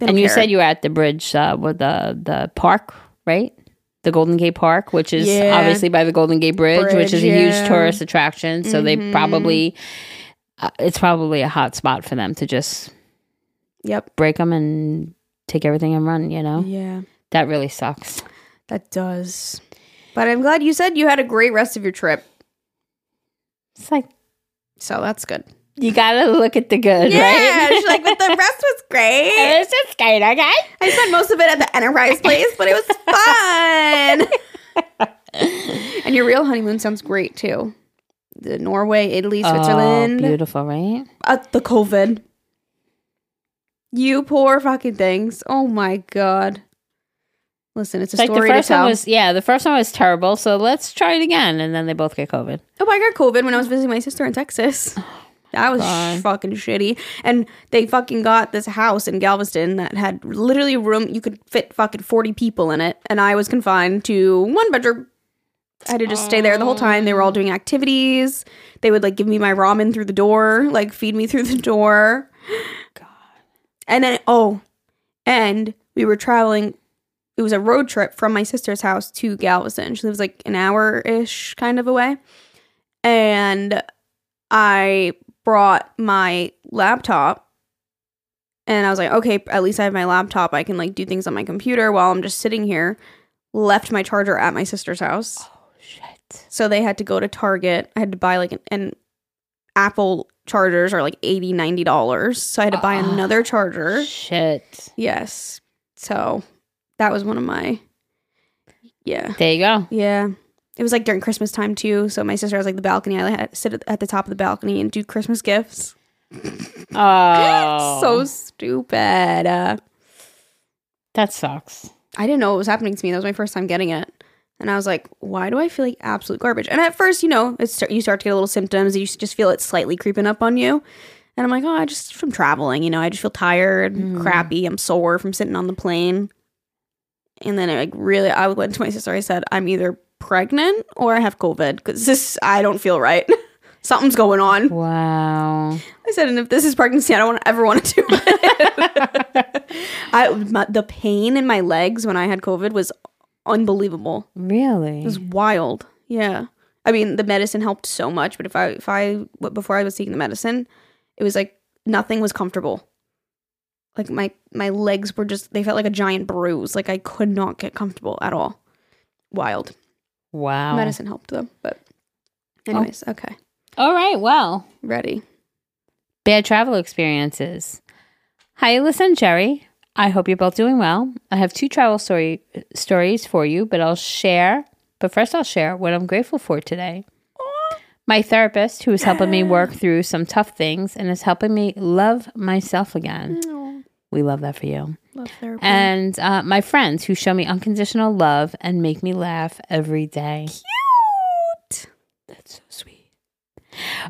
And you care. said you were at the bridge uh, with the the park, right? The Golden Gate Park, which is Yeah. obviously by the Golden Gate Bridge, which Bridge, is a huge tourist attraction. So they Mhm. probably, uh, it's probably a hot spot for them to just Yep. break them and take everything and run. You know, Yeah, that really sucks. That does. But I'm glad you said you had a great rest of your trip. It's like So that's good. you gotta look at the good, Yeah, right? she's like, but the rest was [LAUGHS] great. it's just great, okay? I spent most of it at the Enterprise place, but it was fun. [LAUGHS] and your real honeymoon sounds great too. The Norway, Italy, Switzerland. Oh, beautiful, right? uh, the COVID. You poor fucking things. Oh my god. Listen, it's a like the story to first tell. one was, yeah, the first one was terrible. So let's try it again, and then they both get COVID. oh, I got COVID when I was visiting my sister in Texas. [SIGHS] Oh that was God. fucking shitty. And they fucking got this house in Galveston that had literally room you could fit fucking 40 people in it. And I was confined to one bedroom. I had to just stay there the whole time. They were all oh. doing activities. They would like give me my ramen through the door, like feed me through the door. God. And then oh, and we were traveling. It was a road trip from my sister's house to Galveston. She lives like an hour ish kind of away. And I brought my laptop and I was like, okay, at least I have my laptop. I can like do things on my computer while I'm just sitting here. Left my charger at my sister's house. Oh shit. So they had to go to Target. I had to buy like an, an Apple chargers are like 80 90 dollars. So I had to buy Ah. another charger. Shit. Yes. So that was one of my yeah. There you go. Yeah. It was like during Christmas time too. So my sister has like the balcony. I had to sit at- the top of the balcony and do Christmas gifts. [LAUGHS] Oh, [LAUGHS] So stupid. Uh, that sucks. I didn't know what was happening to me. That was my first time getting it. And I was like, why do I feel like absolute garbage? And at first, you know, it's you start to get a little symptoms. You just feel it slightly creeping up on you. And I'm like, oh, I just from traveling, you know, I just feel tired, crappy. I'm sore from sitting on the plane. And then it like really, I went to my sister. I said, I'm either pregnant or I have COVID because this, I don't feel right. [LAUGHS] Something's going on. Wow. I said, and if this is pregnancy, I don't want ever want to do it. [LAUGHS] I my, the pain in my legs when I had COVID was unbelievable. Really? It was wild. Yeah. I mean, the medicine helped so much, but if I if I before I was taking the medicine, it was like nothing was comfortable. Like my my legs were just they felt like a giant bruise. Like I could not get comfortable at all. Wild. wow. Medicine helped though. But oh. anyways, okay. All right. Well, Ready. bad travel experiences. Hi, Alyssa and Jerry. I hope you're both doing well. I have two travel story stories for you, but I'll share. But first, I'll share what I'm grateful for today. My therapist, who is helping me work [GASPS] through some tough things and is helping me love myself again. We love that for you. Love therapy. And uh, my friends who show me unconditional love and make me laugh every day. Cute. That's so sweet.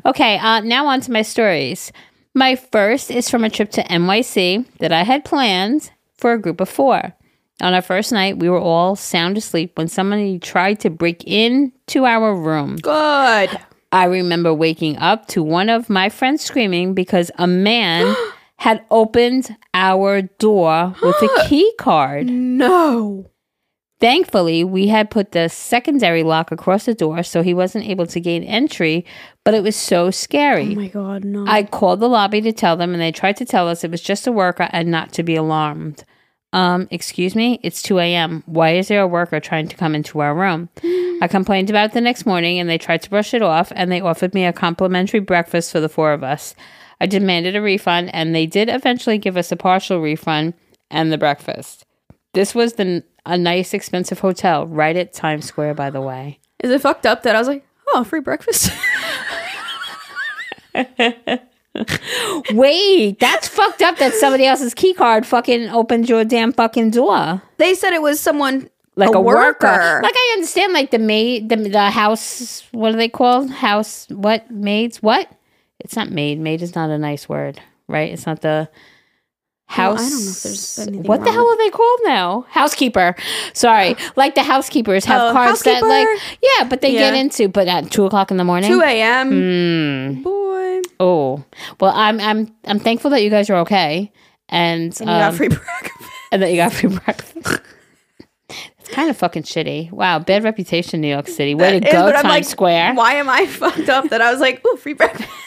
Okay, uh, now on to my stories. My first is from a trip to NYC that I had planned for a group of four. On our first night, we were all sound asleep when somebody tried to break into our room. Good. I remember waking up to one of my friends screaming because a man [GASPS] had opened our door with a key card. No. Thankfully, we had put the secondary lock across the door so he wasn't able to gain entry, but it was so scary. Oh my god, no. I called the lobby to tell them, and they tried to tell us it was just a worker and not to be alarmed. Um, excuse me, it's 2 a.m. Why is there a worker trying to come into our room? [GASPS] I complained about it the next morning, and they tried to brush it off, and they offered me a complimentary breakfast for the four of us. I demanded a refund, and they did eventually give us a partial refund and the breakfast. This was the a nice, expensive hotel right at Times Square, by the way. Is it fucked up that I was like, oh, free breakfast? [LAUGHS] Wait, that's fucked up that somebody else's key card fucking opened your damn fucking door. they said it was someone Like a, worker. worker. Like I understand like the maid the, the house what are they called? House what? Maids? What? It's not maid. Maid is not a nice word, right? It's not the Well, I house. don't know if there's anything what the hell are they called now? Housekeeper. Sorry, [GASPS] like the housekeepers have Oh, cards that like yeah, but they get into but at two o'clock in the morning. 2 a.m. Hmm. Boy. Oh well, I'm I'm I'm thankful that you guys are okay, and And you got um, free breakfast. and that you got free breakfast. [LAUGHS] kind of fucking shitty. Wow, bad reputation, New York City. Way to It is, go, Times like, Square. Why am I [LAUGHS] fucked up that I was like, ooh, free breakfast? [LAUGHS]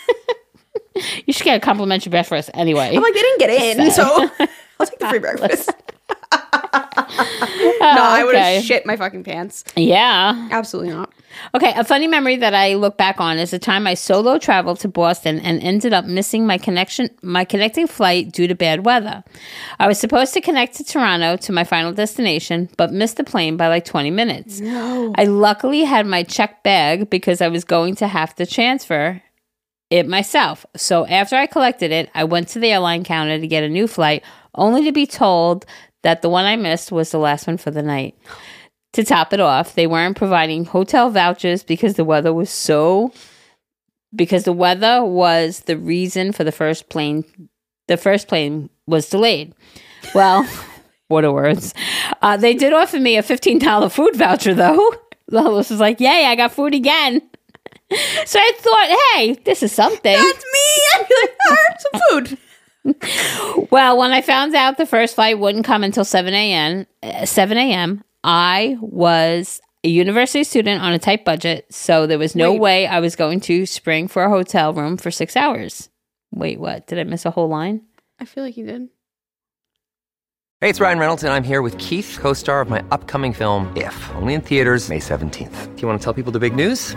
You should get a complimentary breakfast anyway. I'm like, they didn't get in, so [LAUGHS] I'll take the free breakfast. no, oh, I would okay. have shit my fucking pants. yeah. Absolutely not. Okay, a funny memory that I look back on is the time I solo traveled to Boston and ended up missing my connection my connecting flight due to bad weather. I was supposed to connect to Toronto to my final destination, but missed the plane by like 20 minutes. No. I luckily had my check bag because I was going to have to transfer it myself. So after I collected it, I went to the airline counter to get a new flight, only to be told that the one I missed was the last one for the night. To top it off, they weren't providing hotel vouchers because the weather was so because the weather was the reason for the first plane the first plane was delayed. Well, [LAUGHS] what a words. Uh, they did offer me a $15 food voucher though. [LAUGHS] Lois was like, Yay, I got food again. [LAUGHS] So I thought, hey, this is something. That's me. I'd be like, all right, some food. Well, when I found out the first flight wouldn't come until 7 a.m., uh, 7 a.m., I was a university student on a tight budget, so there was no Wait. way I was going to spring for a hotel room for six hours. Wait, what? Did I miss a whole line? I feel like you did. Hey, it's Ryan Reynolds, and I'm here with Keith, co star of my upcoming film, If, only in theaters, May 17th. Do you want to tell people the big news?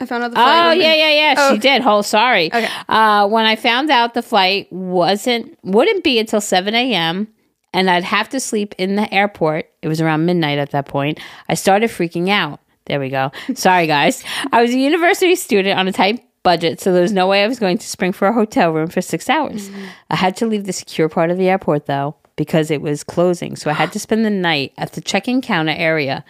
I found out the flight. Oh yeah, yeah, yeah. Oh. She did. Oh, sorry. Okay. Uh, when I found out the flight wasn't wouldn't be until seven a.m. and I'd have to sleep in the airport. It was around midnight at that point. I started freaking out. There we go. Sorry, guys. [LAUGHS] I was a university student on a tight budget, so there was no way I was going to spring for a hotel room for six hours. I had to leave the secure part of the airport though because it was closing, so I had [GASPS] to spend the night at the check-in counter area.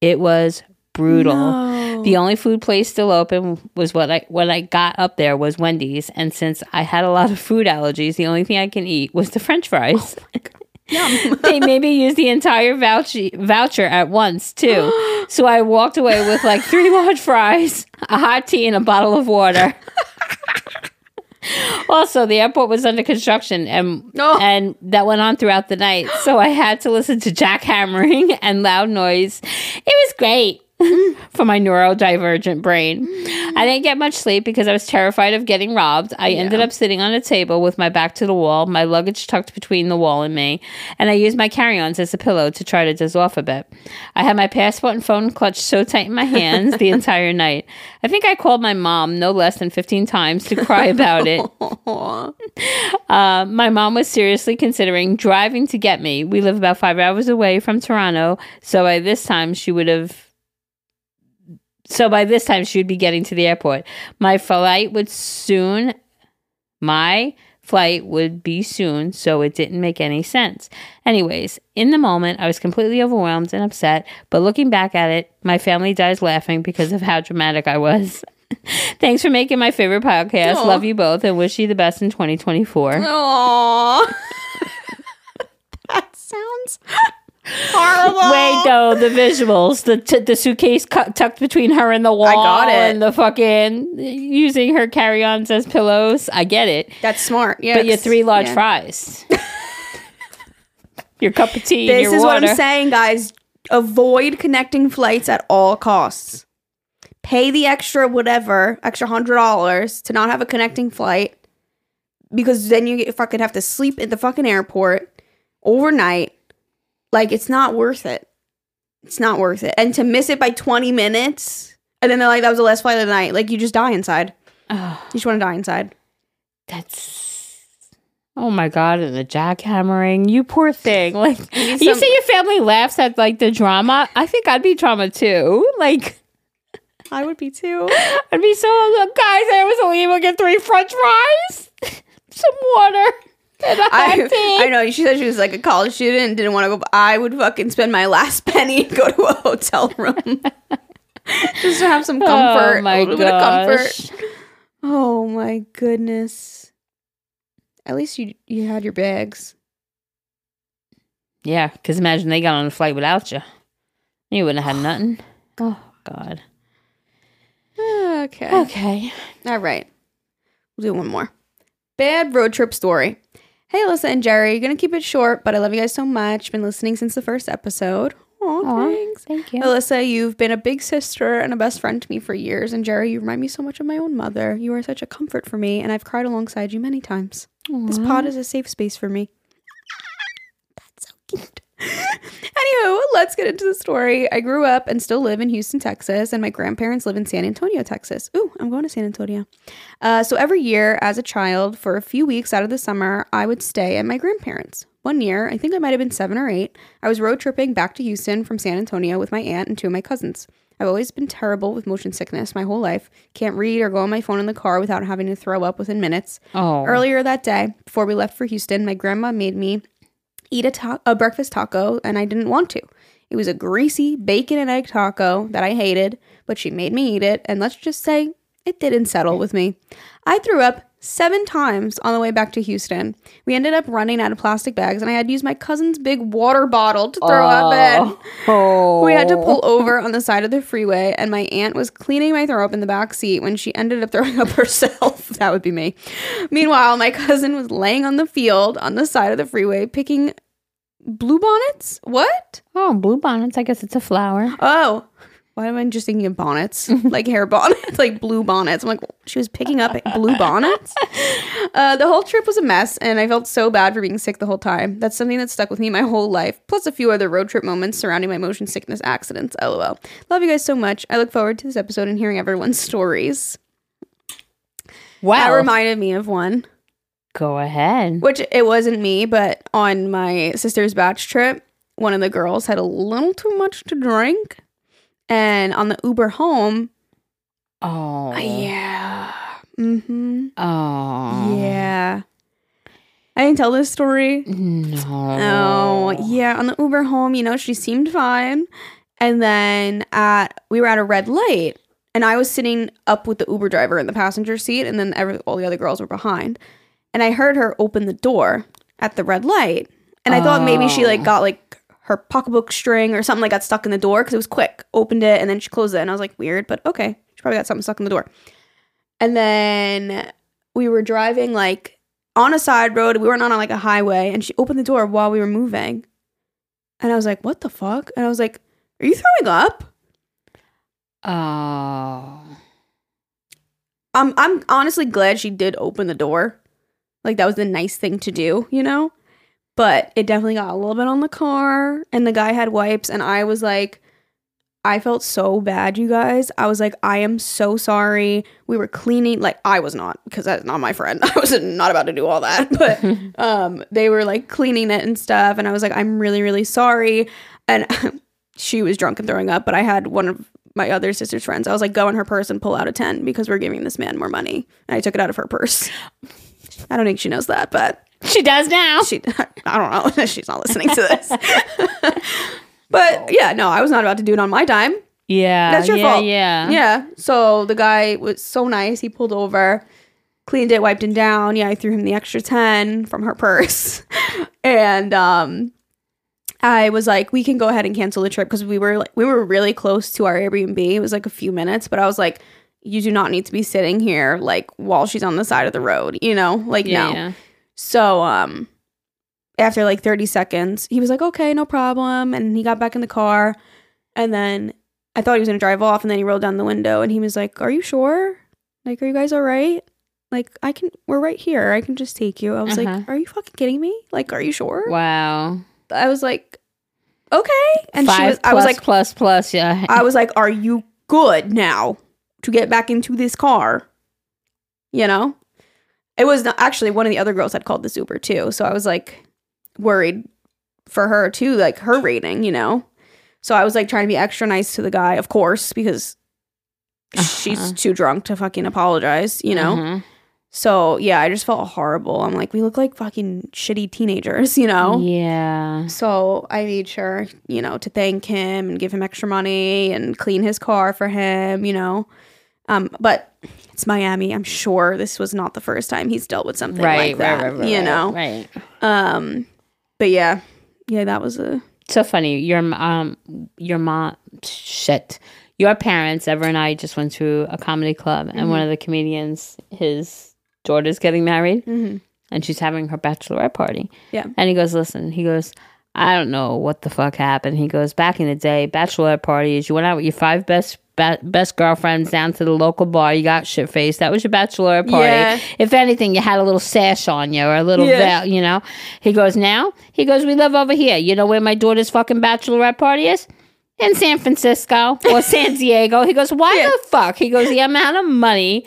It was brutal. The only food place still open was what I when I got up there was Wendy's, and since I had a lot of food allergies, the only thing I can eat was the French fries. [LAUGHS] they made me use the entire voucher voucher at once too. [GASPS] So I walked away with like three large fries, a hot tea, and a bottle of water. [LAUGHS] also, the airport was under construction, and No. and that went on throughout the night. So I had to listen to jackhammering and loud noise. It was great [LAUGHS] for my neurodivergent brain. I didn't get much sleep because I was terrified of getting robbed. I ended up sitting on a table with my back to the wall, my luggage tucked between the wall and me, and I used my carry-ons as a pillow to try to doze off a bit. I had my passport and phone clutched so tight in my hands the [LAUGHS] entire night. I think I called my mom no less than 15 times to cry about it. [LAUGHS] Uh, my mom was seriously considering driving to get me. We live about five hours away from Toronto, so by this time she would have. So by this time she would be getting to the airport. My flight would soon. My flight would be soon, so it didn't make any sense. Anyways, in the moment, I was completely overwhelmed and upset, but looking back at it, my family dies laughing because of how dramatic I was. [LAUGHS] Thanks for making my favorite podcast. Aw. Love you both and wish you the best in 2024. Aww. [LAUGHS] that sounds horrible. Wait, though, the visuals, the t- the suitcase cut, tucked between her and the wall, I got it. and the fucking using her carry-ons as pillows. I get it, That's smart. Yeah. but your three large yeah. fries, [LAUGHS] your cup of tea, This is water. what I'm saying, guys. Avoid connecting flights at all costs. Pay the extra whatever, extra hundred dollars to not have a connecting flight, because then you fucking have to sleep at the fucking airport overnight. Like it's not worth it. It's not worth it. And to miss it by 20 minutes, and then they're like, "That was the last flight of the night." Like you just die inside. Oh, You just want to die inside. that's. Oh my god! And the jackhammering, you poor thing. Like need you some- see, your family laughs at like the drama. I think I'd be drama too. [LAUGHS] Like I would be too. I'd be so guys. I was only able to get three French fries, [LAUGHS] some water, and a hot I. [LAUGHS] I know she said she was like a college student and didn't want to go. But I would fucking spend my [LAUGHS] last penny and go to a hotel room [LAUGHS] just to have some oh comfort. Oh my a little bit of gosh. comfort. Oh my goodness. At least you you had your bags. Yeah, because imagine they got on a flight without you. You wouldn't have had [SIGHS] nothing. Oh God. Okay. Okay. All right. We'll do one more. Bad road trip story. Hey, Alyssa and Jerry. Gonna keep it short, but I love you guys so much. Been listening since the first episode. Aw, Aw, thanks. thank you. Alyssa, you've been a big sister and a best friend to me for years. And Jerry, you remind me so much of my own mother. You are such a comfort for me, and I've cried alongside you many times. This pod is a safe space for me. That's so cute. [LAUGHS] Anywho, let's get into the story. I grew up and still live in Houston, Texas, and my grandparents live in San Antonio, Texas. Ooh, I'm going to San Antonio. Uh, so every year as a child, for a few weeks out of the summer, I would stay at my grandparents. One year, I think I might have been seven or eight, I was road tripping back to Houston from San Antonio with my aunt and two of my cousins. I've always been terrible with motion sickness my whole life. Can't read or go on my phone in the car without having to throw up within minutes. Oh. Earlier that day, before we left for Houston, my grandma made me eat a, ta- a breakfast taco, and I didn't want to. It was a greasy bacon and egg taco that I hated, but she made me eat it, and let's just say it didn't settle with me. I threw up seven times on the way back to Houston. We ended up running out of plastic bags, and I had to use my cousin's big water bottle to throw up in. Oh. We had to pull over on the side of the freeway, and my aunt was cleaning my throw up in the back seat when she ended up throwing up [LAUGHS] herself. that would be me. Meanwhile, my cousin was laying on the field on the side of the freeway picking bluebonnets. What? Oh, blue bonnets. I guess it's a flower. Oh, why am I just thinking of bonnets? [LAUGHS] like hair bonnets, [LAUGHS] like blue bonnets. I'm like, she was picking up blue [LAUGHS] bonnets. Uh, the whole trip was a mess, and I felt so bad for being sick the whole time. That's something that stuck with me my whole life, plus a few other road trip moments surrounding my motion sickness accidents. LOL. Love you guys so much. I look forward to this episode and hearing everyone's stories. Wow. That reminded me of one, Go ahead. which it wasn't me, but on my sister's batch trip, one of the girls had a little too much to drink. And on the Uber home, Oh. yeah. Mm-hmm. Oh. Yeah. I didn't tell this story. No. Oh, yeah. On the Uber home, you know, she seemed fine. And then at we were at a red light, and I was sitting up with the Uber driver in the passenger seat, and then every, all the other girls were behind. And I heard her open the door at the red light, and I thought maybe she like got like her pocketbook string or something like got stuck in the door because it was quick. Opened it and then she closed it, and I was like, weird, but okay, she probably got something stuck in the door. And then we were driving like on a side road. We weren't on like a highway, and she opened the door while we were moving. And I was like, "What the fuck?" And I was like, "Are you throwing up?" Oh. I'm I'm honestly glad she did open the door. Like that was the nice thing to do, you know? But it definitely got a little bit on the car and the guy had wipes and I was like I felt so bad, you guys. I was like, I am so sorry. We were cleaning, like I was not, because that's not my friend. [LAUGHS] I was not about to do all that. But [LAUGHS] um, they were like cleaning it and stuff, and I was like, I'm really, really sorry. And [LAUGHS] she was drunk and throwing up, but I had one of my other sister's friends. I was like, go in her purse and pull out a 10 because we're giving this man more money. And I took it out of her purse. I don't think she knows that, but She does now. she [LAUGHS] I don't know. [LAUGHS] She's not listening to this. [LAUGHS] but yeah, no, I was not about to do it on my dime. yeah. That's your yeah, fault. Yeah. Yeah. So the guy was so nice. He pulled over, cleaned it, wiped him down. Yeah, I threw him the extra 10 from her purse. and um I was like, we can go ahead and cancel the trip because we were like we were really close to our Airbnb. It was like a few minutes, but I was like, you do not need to be sitting here like while she's on the side of the road, you know? Like Yeah, no. yeah. So um after like 30 seconds, he was like, "Okay, no problem." And he got back in the car and then I thought he was going to drive off and then he rolled down the window and he was like, "Are you sure? Like are you guys all right? Like I can we're right here. I can just take you." I was Uh-huh. like, "Are you fucking kidding me? Like are you sure?" Wow. I was like, "Okay." And Five she was I was plus, like plus, plus, yeah. [LAUGHS] I was like, "Are you good now to get back into this car?" You know? It was not, actually one of the other girls had called this Uber too, so I was like worried for her too, like her rating, you know. So I was like trying to be extra nice to the guy, of course, because she's Uh-huh. too drunk to fucking apologize, you know. Mhm. So yeah, I just felt horrible. I'm like, we look like fucking shitty teenagers, you know. Yeah. So I made sure, you know, to thank him and give him extra money and clean his car for him, you know. Um, but it's Miami. I'm sure this was not the first time he's dealt with something Right, like that. right, right, right, you know. Right. Um, but yeah, yeah, that was a So funny. Your um your mom shit. Your parents, Ever and I just went to a comedy club and Mm-hmm. one of the comedians, his daughter's getting married Mhm. and she's having her bachelorette party. Yeah. And he goes, Listen, he goes, I don't know what the fuck happened. He goes, back in the day, bachelorette parties, you went out with your five best ba- best girlfriends down to the local bar. You got shit faced. That was your bachelorette party. Yeah. If anything, you had a little sash on you or a little Yeah. veil, you know? He goes, now? He goes, we live over here. You know where my daughter's fucking bachelorette party is? In San Francisco or San [LAUGHS] Diego. He goes, why the fuck? He goes, the amount of money.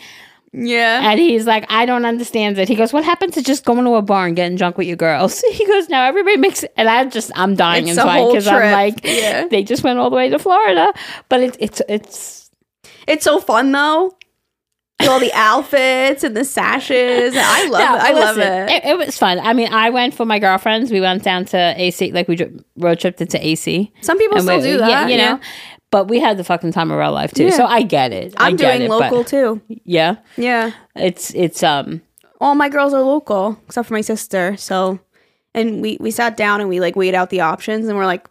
Yeah. And he's like, I don't understand it. He goes, What happened to just going to a bar and getting drunk with your girls? [LAUGHS] He goes, Now everybody makes and I just I'm dying It's inside because I'm like, Yeah. they just went all the way to Florida. But it's it's it's It's so fun though. All the [LAUGHS] outfits and the sashes. I love No, it. I love it. it. It was fun. I mean, I went for my girlfriends. We went down to AC, like we road tripped into AC. Some people still we- do yeah, that. you yeah. But we had the fucking time of our life too, Yeah. so I get it. I I'm get doing it, local too. Yeah, Yeah. it's it's um All my girls are local except for my sister. So, and we we sat down and we like weighed out the options and we're like,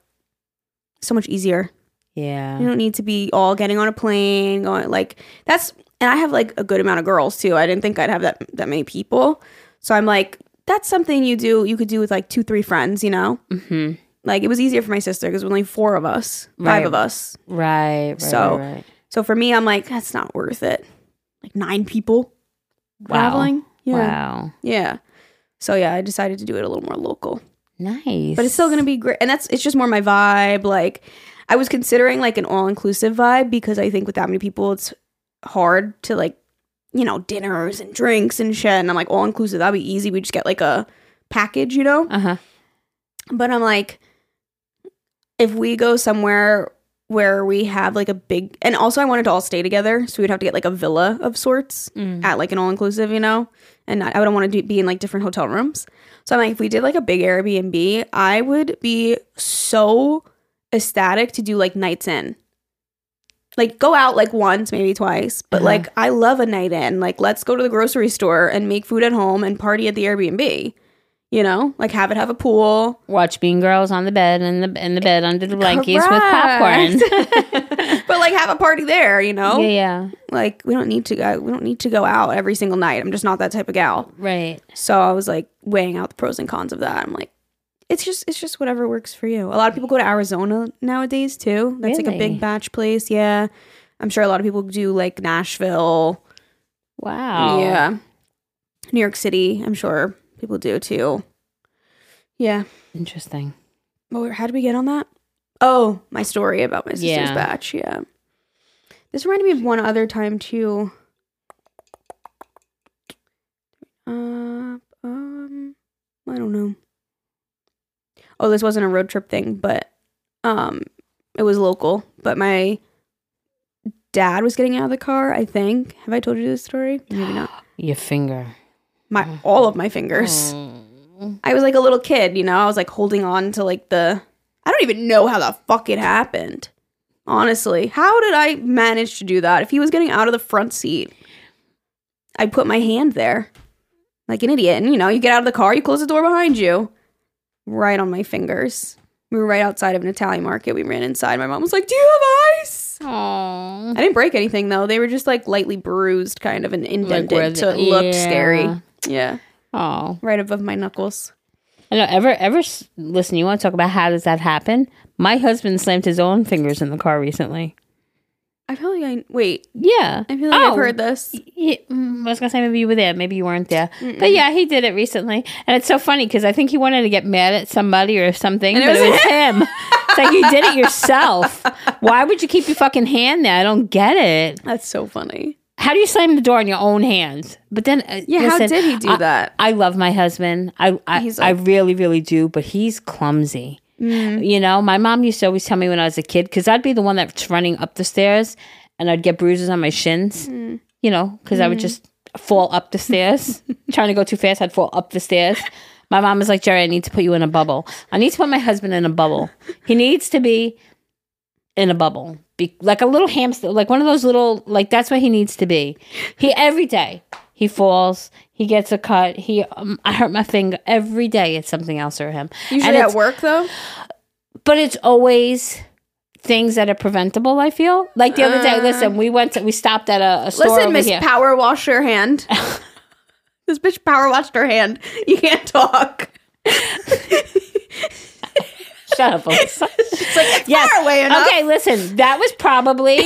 so much easier. yeah You don't need to be all getting on a plane, going like that's. And I have like a good amount of girls too. I didn't think I'd have that that many people. So I'm like, that's something you do. You could do with like two, three friends. You know, hmm like it was easier for my sister because only four of us, five Right. of us. right, right, So- right, right. So for me, I'm like, that's not worth it. Like nine people Wow. traveling. Yeah. Wow. Yeah. So yeah, I decided to do it a little more local. Nice. But it's still gonna be great. And that's it's just more my vibe. Like I was considering like an all inclusive vibe because I think with that many people it's hard to like, you know, dinners and drinks and shit. And I'm like, all inclusive, that'd be easy. We just get like a package, you know? Uh huh. But I'm like, if we go somewhere where we have like a big and also I wanted to all stay together, so we'd have to get like a villa of sorts Mm. at like an all inclusive, you know, and I I wouldn't want to do, be in like different hotel rooms. So I'm like, if we did like a big Airbnb, I would be so ecstatic to do like nights in. Like go out like once, maybe twice, but Uh-huh. like I love a night in. Like let's go to the grocery store and make food at home and party at the Airbnb. You know, like have it have a pool. Watch Mean Girls on the bed and the in the bed under the blankets with popcorn. [LAUGHS] But like have a party there, you know? Yeah, yeah. Like we don't need to go we don't need to go out every single night. I'm just not that type of gal. Right. So I was like weighing out the pros and cons of that. I'm like it's just it's just whatever works for you. A lot of people go to Arizona nowadays too. That's like a big batch place. Yeah. I'm sure a lot of people do like Nashville. Wow. Yeah. New York City, I'm sure people do too. Yeah. Interesting. Well, how did we get on that? Oh, my story about my sister's Yeah. batch. Yeah. This reminded me of one other time too. Uh, um, I don't know. Oh, this wasn't a road trip thing, but um, it was local. But my dad was getting out of the car. I think. Have I told you this story? Maybe not. [GASPS] Your finger. My all of my fingers. Mm. I was like a little kid, you know. I was like holding on to like the. I don't even know how the fuck it happened. Honestly, how did I manage to do that? If he was getting out of the front seat, I put my hand there, like an idiot. And you know, you get out of the car, you close the door behind you, right on my fingers. We were right outside of an Italian market. We ran inside. My mom was like, "Do you have ice?" Aw. I didn't break anything though. They were just like lightly bruised, kind of and indented, where so it the- looked yeah. scary. Yeah, Oh. right above my knuckles. I know. Ever, ever, listen, you want to talk about how does that happen? My husband slammed his own fingers in the car recently. I feel like I wait. Yeah. I feel like Oh, I've heard this. Mm, I was gonna say maybe you were there, maybe you weren't there, but yeah, he did it recently, and it's so funny because I think he wanted to get mad at somebody or something, And it but it was [LAUGHS] was him. it's like you did it yourself. Why would you keep your fucking hand there? I don't get it. That's so funny. How do you slam the door in your own hands? But then, uh, Yeah, how did he do I- that? I love my husband. I I, He's I really really do, but he's clumsy. Mm. You know, my mom used to always tell me when I was a kid because I'd be the one that's running up the stairs and I'd get bruises on my shins. Mm. You know, because I would just fall up the stairs, [LAUGHS] trying to go too fast. I'd fall up the stairs. My mom was like, Jerry, I need to put you in a bubble. I need to put my husband in a bubble. He needs to be in a bubble, be like a little hamster, like one of those little, like that's what he needs to be. He every day he falls, he gets a cut. He, um, I hurt my finger every day. It's something else for him. Usually at work though. but it's always things that are preventable. I feel like the other day. Listen, we went to we stopped at a, a store Listen, Miss here. Power Wash your hand. [LAUGHS] this bitch power washed her hand. You can't talk. [LAUGHS] Shut up, Alyssa. It's like it's Yes. far away enough. Okay, listen, that was probably.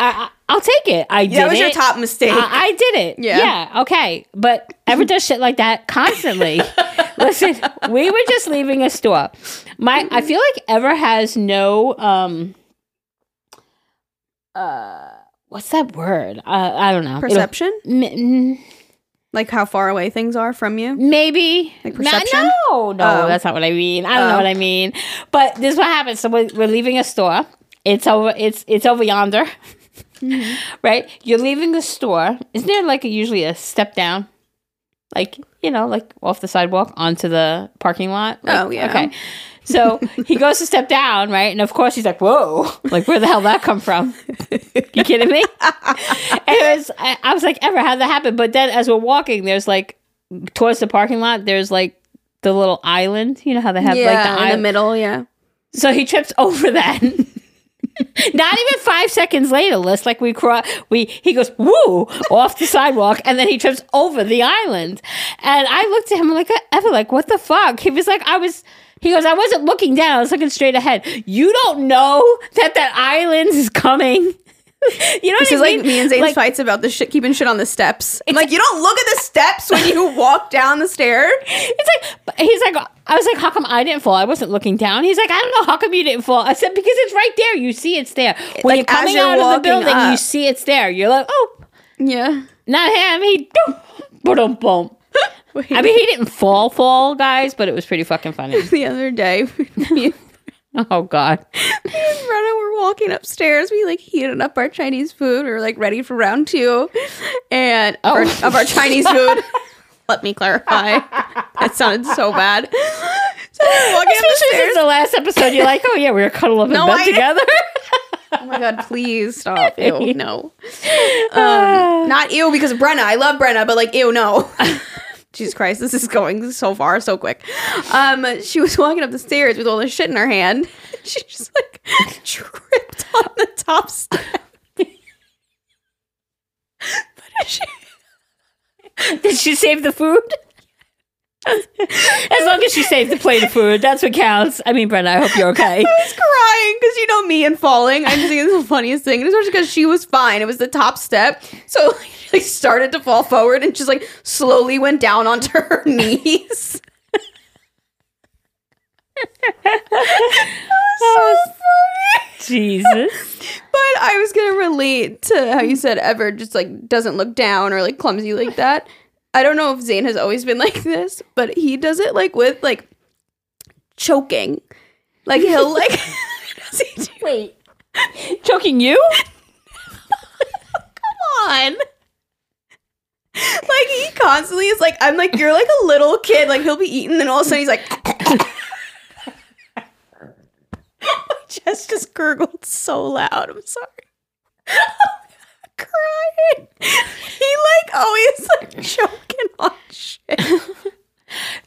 I, I, I'll take it. I did that was your it. top mistake. I, I did it. Yeah. Yeah. Okay. But Ever does shit like that constantly. [LAUGHS] Listen, we were just leaving a store. My, I feel like Ever has no, um, uh, what's that word? Uh, I don't know. It'll- Perception, M- mm, like how far away things are from you. Maybe Like No, perception? No, no, Oh. that's not what I mean. I don't know Oh. what I mean. But this is what happens. So we're, we're leaving a store. It's over. It's it's over yonder, [LAUGHS] Mm-hmm. right? You're leaving the store. Isn't there like a, usually a step down, like you know, like off the sidewalk onto the parking lot? Like, Oh, yeah. Okay. So he goes to step down, right? And of course he's like, "Whoa! Like where the hell that come from? You kidding me?" [LAUGHS] and it was, I, I was like, "Ever how that happen?" But then as we're walking, there's like towards the parking lot, there's like the little island. You know how they have like the yeah, in the middle. Yeah. So he trips over that. [LAUGHS] Not even five seconds later, Liz, like we cross, we he goes woo off the sidewalk, and then he trips over the island. And I looked at him like, uh, Ever like, what the fuck? He was like, I was. He goes, I wasn't looking down. I was looking straight ahead. You don't know that that island is coming. [LAUGHS] you know what This I is mean? like me and Zane's Like, fights about the shit keeping shit on the steps. I'm like, you don't look at the steps when you [LAUGHS] walk down the stairs. It's like he's like I was like, how come I didn't fall? I wasn't looking down. He's like, I don't know, how come you didn't fall? I said because it's right there. You see it's there. When Like, you're coming you're out of the building, you see it's there. You're like, oh, Yeah. not him. He boom, boom. [LAUGHS] I mean, he didn't fall, fall, guys, but it was pretty fucking funny. the other day, [LAUGHS] Oh God, and Brenna were walking upstairs. We like heated up our Chinese food. We were like ready for round two, and of, our, of our Chinese food. [LAUGHS] Let me clarify. that sounded so bad. So we're walking up the especially stairs. since the last episode, you're like, oh yeah, we were cuddled up in No, bed I- together. [LAUGHS] Oh my god, please stop. Ew, no. [SIGHS] Um, not ew because of Brenna. I love Brenna, but like ew, no. Jesus Christ, this is going so far, so quick. Um, she was walking up the stairs with all this shit in her hand. [LAUGHS] She just like tripped on the top step. [LAUGHS] but she, Did she save the food? As long as she saved the plate of food, that's what counts. I mean, Brenna, I hope you're okay. [LAUGHS] I was crying because you know me and falling. I'm just think it's the funniest thing, and especially because she was fine. It was the top step, so she [LAUGHS] like, started to fall forward and just like slowly went down onto her [LAUGHS] knees. so oh, funny. Jesus. But I was gonna relate to how you said Ever just like doesn't look down or like clumsy like that. I don't know if Zane has always been [LAUGHS] like this, but he does it like with like choking. Like he'll like [LAUGHS] [LAUGHS] he Wait. Choking you? Come on? Like he constantly is like I'm like you're like a little kid. Like he'll be eating and all of a sudden he's like My chest just gurgled so loud. I'm sorry. Crying. He like always like [LAUGHS] choking on shit.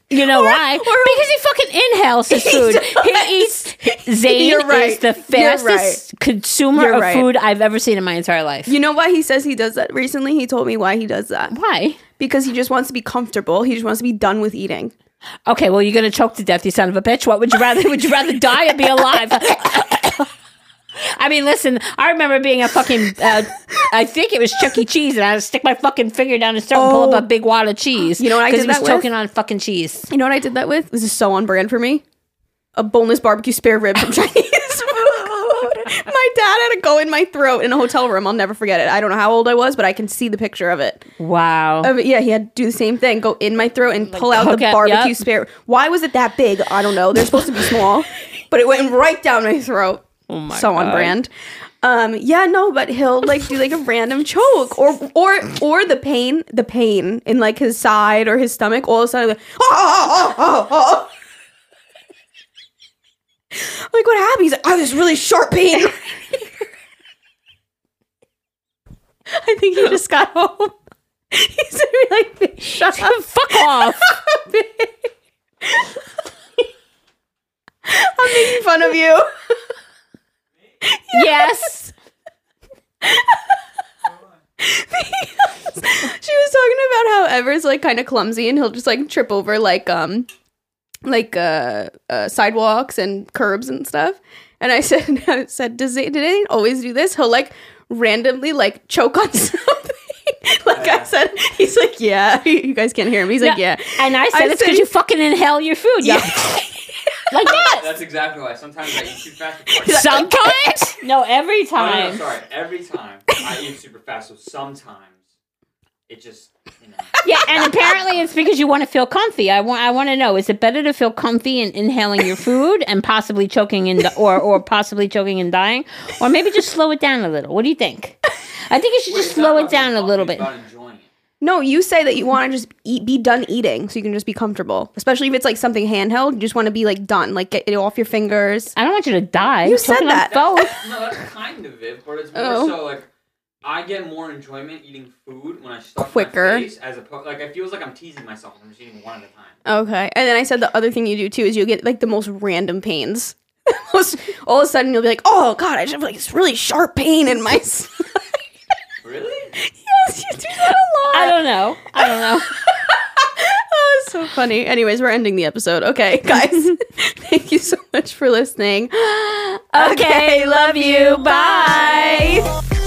You know Or- why? or- because he fucking inhales his [LAUGHS] food. He eats. [LAUGHS] Zane You're right. is the fastest consumer You're of right. food I've ever seen in my entire life. You know why he says he does that recently? He told me why he does that. why? Because he just wants to be comfortable. He just wants to be done with eating. Okay, well, you're gonna choke to death, you son of a bitch. What would you rather? would you rather die or be alive? I mean, listen. I remember being a fucking. Uh, I think it was Chuck E. Cheese, and I to stick my fucking finger down his throat and pull Oh. up a big wad of cheese. You know what I did he was that with? choking on fucking cheese. You know what I did that with? This is so on brand for me. A boneless barbecue spare rib from [LAUGHS] Chinese food. My dad had to go in my throat in a hotel room. I'll never forget it. I don't know how old I was, but I can see the picture of it. Wow. Yeah, he had to do the same thing. Go in my throat and pull out the barbecue yep. spare. Why was it that big? I don't know. They're supposed to be small, but it went right down my throat. Oh my so on brand. Um, yeah, no, but he'll like do like a random choke or or or the pain, the pain in like his side or his stomach. All of a sudden, like, oh, oh, oh, oh, oh. like what happened? He's like, I was really sharp pain. [LAUGHS] I think he just got home. [LAUGHS] He's gonna be like, "Bitch, shut up. Fuck off. [LAUGHS] I'm making fun of you. Yes. she was talking about how Ever's like kind of clumsy and he'll just like trip over like um like uh, uh sidewalks and curbs and stuff. And I [LAUGHS] said, I said, does it, did anyone always do this? He'll like randomly like choke on [LAUGHS] something. like I said, he's like, yeah. [LAUGHS] You guys can't hear him. He's like, yeah. And I said it's because you fucking inhale your food. Yeah. Like [LAUGHS] that. That's exactly why. Sometimes I eat too fast. before Sometimes? no, [LAUGHS] every Oh, no, no, sorry. Every time I eat super fast, so sometimes it just, you know. Yeah, and apparently it's because you want to feel comfy. I want I want to know is it better to feel comfy and inhaling your food and possibly choking and or or possibly choking and dying or maybe just slow it down a little. What do you think? I think you should Wait, just slow it down a little comfy, bit. it's about enjoying it. No, you say that you want to just eat, be done eating, so you can just be comfortable. Especially if it's like something handheld, you just want to be like done, like get it off your fingers. I don't want you to die. You said choking on that. both. [LAUGHS] No, that's kind of it, but it's more Oh. so like I get more enjoyment eating food when I stuff Quicker. my face as opposed like it feels like I'm teasing myself. I'm just eating one at a time. Okay. And then I said the other thing you do too is you get like the most random pains. [LAUGHS] Most- All of a sudden you'll be like, oh god, I just have like this really sharp pain in my. [LAUGHS] s-" Really? [LAUGHS] you do that a lot. I don't know. I don't know. [LAUGHS] Oh, it's so funny. Anyways, we're ending the episode. Okay, guys. [LAUGHS] thank you so much for listening. Okay, love you. Bye.